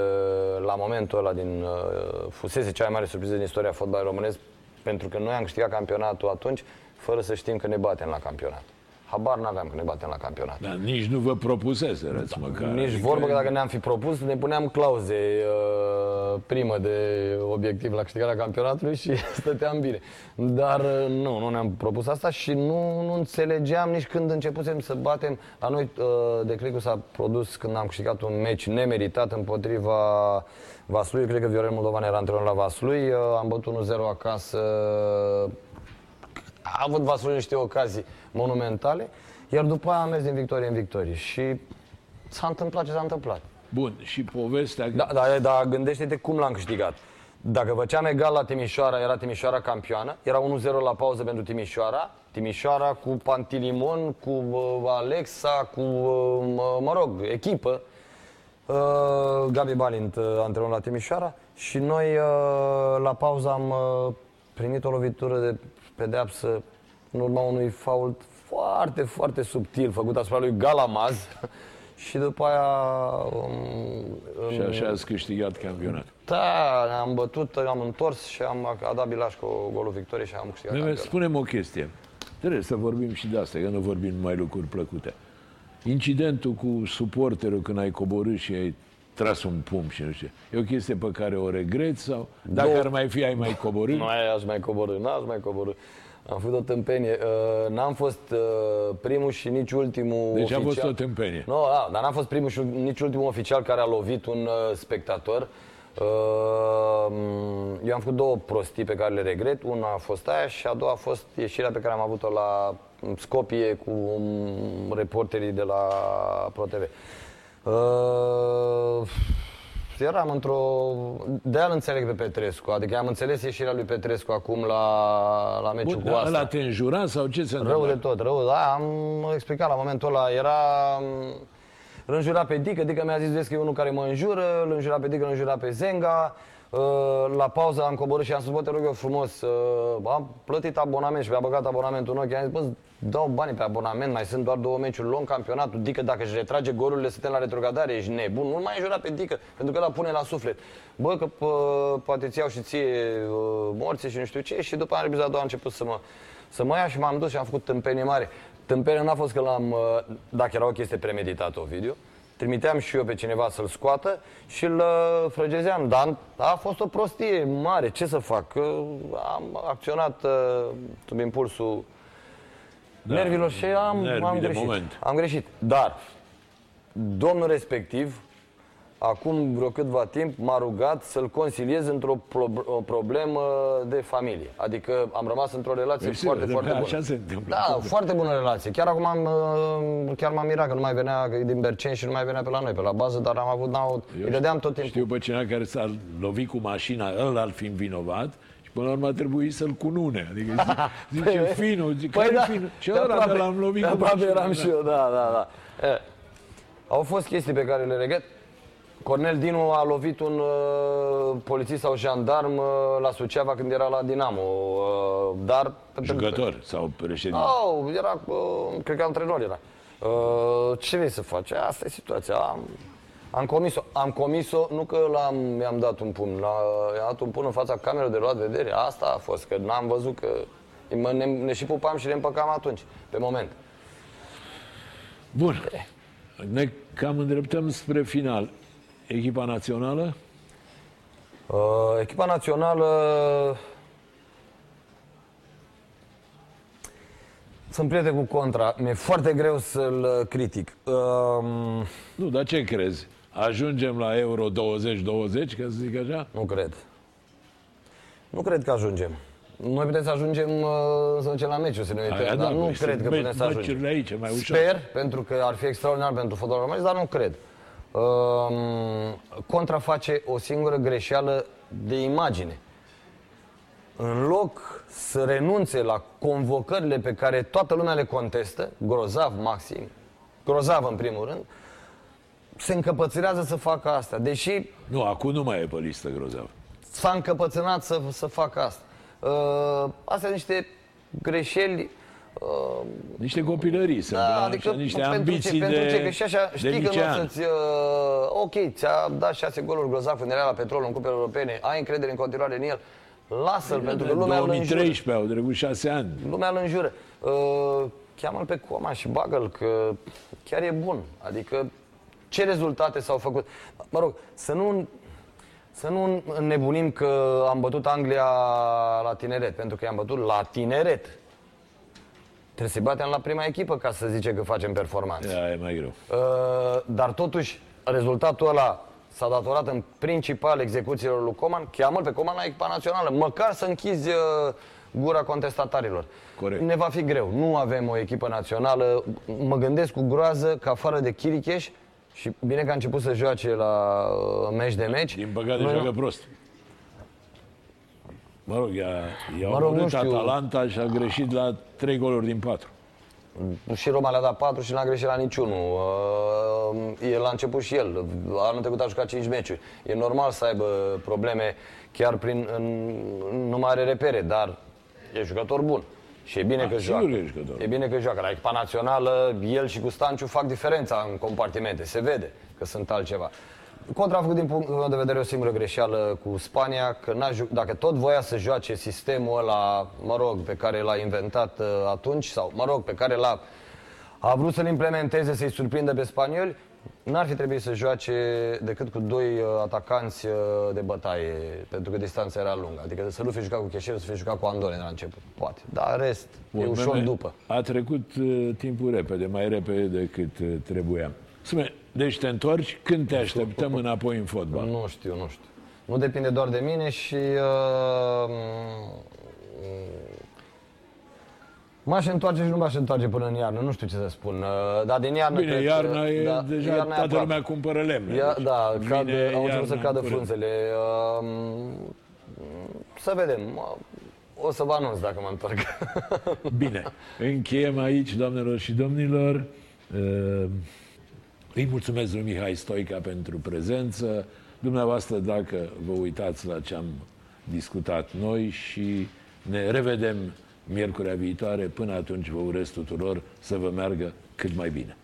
la momentul ăla din uh, fusese cea mai mare surpriză din istoria fotbalului românesc pentru că noi am câștigat campionatul atunci fără să știm că ne batem la campionat. Habar n-aveam că ne batem la campionat. Dar nici nu vă propuseserăți măcar. Nici Adică- vorbă că dacă ne-am fi propus, ne puneam clauze uh, primă de obiectiv la câștigarea campionatului și stăteam bine. Dar uh, nu, nu ne-am propus asta și nu, nu înțelegeam nici când începusem să batem. La noi uh, declicul s-a produs când am câștigat un meci nemeritat împotriva Vaslui. Cred că Viorel Moldovan era antrenor la Vaslui. Uh, am bătut 1-0 acasă a avut Vaslui niște ocazii monumentale, iar după aia am mers din victorie în victorie și s-a întâmplat ce s-a întâmplat. Bun, și povestea... Da, da, da, gândește-te cum l-am câștigat. Dacă făceam egal la Timișoara, era Timișoara campioană, era 1-0 la pauză pentru Timișoara, Timișoara cu Pantilimon, cu uh, Alexa, cu, uh, mă, mă rog, echipă, uh, Gabi Balint, uh, antrenor la Timișoara și noi uh, la pauză am uh, primit o lovitură de pedeapsă în urma unui fault foarte, foarte subtil făcut asupra lui Galamaz și după aia um, Și în- așa ați câștigat campionatul. da, am bătut, am întors și am a dat Bilaș cu golul victoriei și am câștigat Meme, campionatul. spune-mi o chestie. Trebuie să vorbim și de asta, că nu vorbim numai lucruri plăcute. Incidentul cu suporterul când ai coborât și ai tras un pumn și nu știu. E o chestie pe care o regreți sau dacă Două. ar mai fi, ai mai coborât? Nu ai aș mai coborâ, n-aș mai coborâ. Am făcut o tâmpenie. Uh, N-am fost uh, primul și nici ultimul Deci oficial. a fost o tâmpenie. Nu, da, dar n-am fost primul și nici ultimul oficial care a lovit un uh, spectator. Uh, eu am făcut două prostii pe care le regret. Una a fost aia și a doua a fost ieșirea pe care am avut-o la Scopie cu um, reporterii de la ProTV. Uh, eram într-o... De-aia îl înțeleg pe Petrescu. Adică am înțeles ieșirea lui Petrescu acum la, la meciul Bun, cu dar asta. ăla te înjura sau ce se Rău întâmplă? de tot, rău, da, am explicat la momentul ăla, era... Îl înjura pe Dică, Dică mi-a zis, vezi că e unul care mă înjură, îl înjura pe Dică, îl înjura pe Zenga. Uh, La pauză am coborât și am spus, bă, te rog eu frumos, uh, am plătit abonament și mi-a băgat abonamentul în ochi. Am zis, bă, dau banii pe abonament, mai sunt doar două meciuri lung campionatul. Dică, dacă își retrage golurile, suntem la retrogradare, ești nebun. Nu mai înjura pe Dică, pentru că ăla pune la suflet. Bă, că pă, poate ți iau și ție uh, morții și nu știu ce. Și după aia, epizoda a doua, a început să mă, să mă ia și m-am dus și am făcut tâmpenie mare. Tâmpenie n-a fost că l-am, uh, dacă era o chestie premeditată, o video, trimiteam și eu pe cineva să-l scoată și îl uh, frăgezeam. Dar a fost o prostie mare, ce să fac? Că am acționat uh, sub impulsul Da, nervilor și am, nervii am de greșit. moment. Am greșit. Dar domnul respectiv, acum vreo câtva timp, m-a rugat să-l consiliez într-o pro- o problemă de familie. Adică am rămas într-o relație Păi, foarte, sigur, foarte bună. așa se întâmplă. Da, foarte bună relație. Chiar acum am, uh, chiar m-am mirat că nu mai venea că e din Berceni și nu mai venea pe la noi, pe la bază, dar am avut, n-au, îi dădeam tot timpul. Știu pe cineva care s-a lovit cu mașina, ăla ar fi vinovat și până la urmă a trebuit să-l cunune. Adică zice, zice Păi, finul, zice, Păi care da, finul? Ce de ăla aproape- de l-am lovit de cu aproape mașina. eram și eu, da, da, da. E, au fost chestii pe care le regret. Cornel Dinu a lovit un uh, polițist sau jandarm uh, la Suceava când era la Dinamo, uh, dar... Jucător sau președinte. Oh, era, uh, cred că antrenor era. Uh, ce vrei să faci? Asta e situația. Am, am comis-o. Am comis-o, nu că l-am, mi-am dat un pumn, la, i-am dat un pumn în fața camerei de luat vedere. Asta a fost, că n-am văzut că mă, ne, ne și pupam și ne împăcam atunci, pe moment. Bun. Ne cam îndreptăm spre final. Echipa națională? Uh, echipa națională Sunt prieten cu Contra. Mi-e foarte greu să-l critic. Uh, Nu, dar ce crezi? Ajungem la Euro 2020, ca să zic așa? nu cred. Nu cred că ajungem. Noi putem să ajungem uh, să ducem la meciuri, să ne uităm, Aia dar da, nu păi, cred că sunt putem să ajungem. meciurile aici, mai ușor. Sper, pentru că ar fi extraordinar pentru fotbalul românesc, dar nu cred. Um, Contra face o singură greșeală de imagine. În loc să renunțe la convocările pe care toată lumea le contestă, grozav maxim, grozav în primul rând, se încăpățânează să facă asta. Deși Nu, acum nu mai e pe listă grozav. s-a încăpățânat să, să facă asta. Uh, astea sunt niște greșeli uh, Niște copilării, sunt da, adică așa, niște pentru ambiții ce, de, pentru ce? Că și așa de știi că nu o licean. să-ți... Uh, ok, ți-a dat șase goluri grozav când era la petrol în cupele europene, ai încredere în continuare în el, lasă-l, pentru că În lumea îl înjură. 2013 au trecut șase ani. Lumea îl înjură. Uh, cheamă-l pe Coma și bagă-l, că chiar e bun. Adică ce rezultate s-au făcut? Mă rog, să nu, să nu înnebunim că am bătut Anglia la tineret, pentru că i-am bătut la tineret. Trebuie să-i batem la prima echipă ca să zice că facem performanțe. Da, e mai greu. Uh, dar totuși, rezultatul ăla s-a datorat în principal execuțiilor lui Coman. Cheamă-l pe Coman la echipa națională, măcar să închizi uh, gura contestatarilor. Corect. Ne va fi greu. Nu avem o echipă națională. Mă gândesc cu groază că afară de Chiricheș, și bine că a început să joace la uh, meci de meci. Din păcate noi nu- joacă prost. Mă rog, i-a, i-a Mă rog, nu omorât știu. Atalanta și a greșit la trei goluri din patru. Și Roma le-a dat 4 și n-a greșit la niciunul. Uh, El a început și el. Anul trecut a jucat 5 meciuri. E normal să aibă probleme chiar prin... În, nu mai are repere, dar e jucător bun. Și e bine Ah, că sigur joacă. că e jucător. E bine că joacă. La echipa națională, el și cu Stanciu fac diferența în compartimente. Se vede că sunt altceva. Contra a făcut din punct meu de vedere o singură greșeală cu Spania, că n-a ju- dacă tot voia să joace sistemul ăla, mă rog, pe care l-a inventat uh, atunci, sau, mă rog, pe care l-a a vrut să-l implementeze, să-i surprindă pe spanioli, n-ar fi trebuit să joace decât cu doi uh, atacanți uh, de bătaie, pentru că distanța era lungă. Adică să nu fi jucat cu Cheșer, să fi jucat cu Andone de la început. Poate. Dar în rest, e ușor Meme, după. A trecut uh, timpul repede, mai repede decât uh, trebuia. Spune, deci te întorci, când te așteptăm înapoi în fotbal? Nu știu, nu știu. Nu depinde doar de mine și... Uh, M-aș întoarce și nu m-aș întoarce până în iarnă, nu știu ce să spun. Uh, Dar din iarnă Bine, cred iarna că, e, da, deja iarna e toată aproape. lumea cumpără lemne. Ia, deci da, cad, vine au început să iarna cadă în curând. frunzele. Uh, să vedem. O să vă anunț dacă mă întorc. Bine, încheiem aici, doamnelor și domnilor. Uh, Îi mulțumesc lui Mihai Stoica pentru prezență. Dumneavoastră, dacă vă uitați la ce am discutat noi și ne revedem miercurea viitoare. Până atunci vă urez tuturor să vă meargă cât mai bine.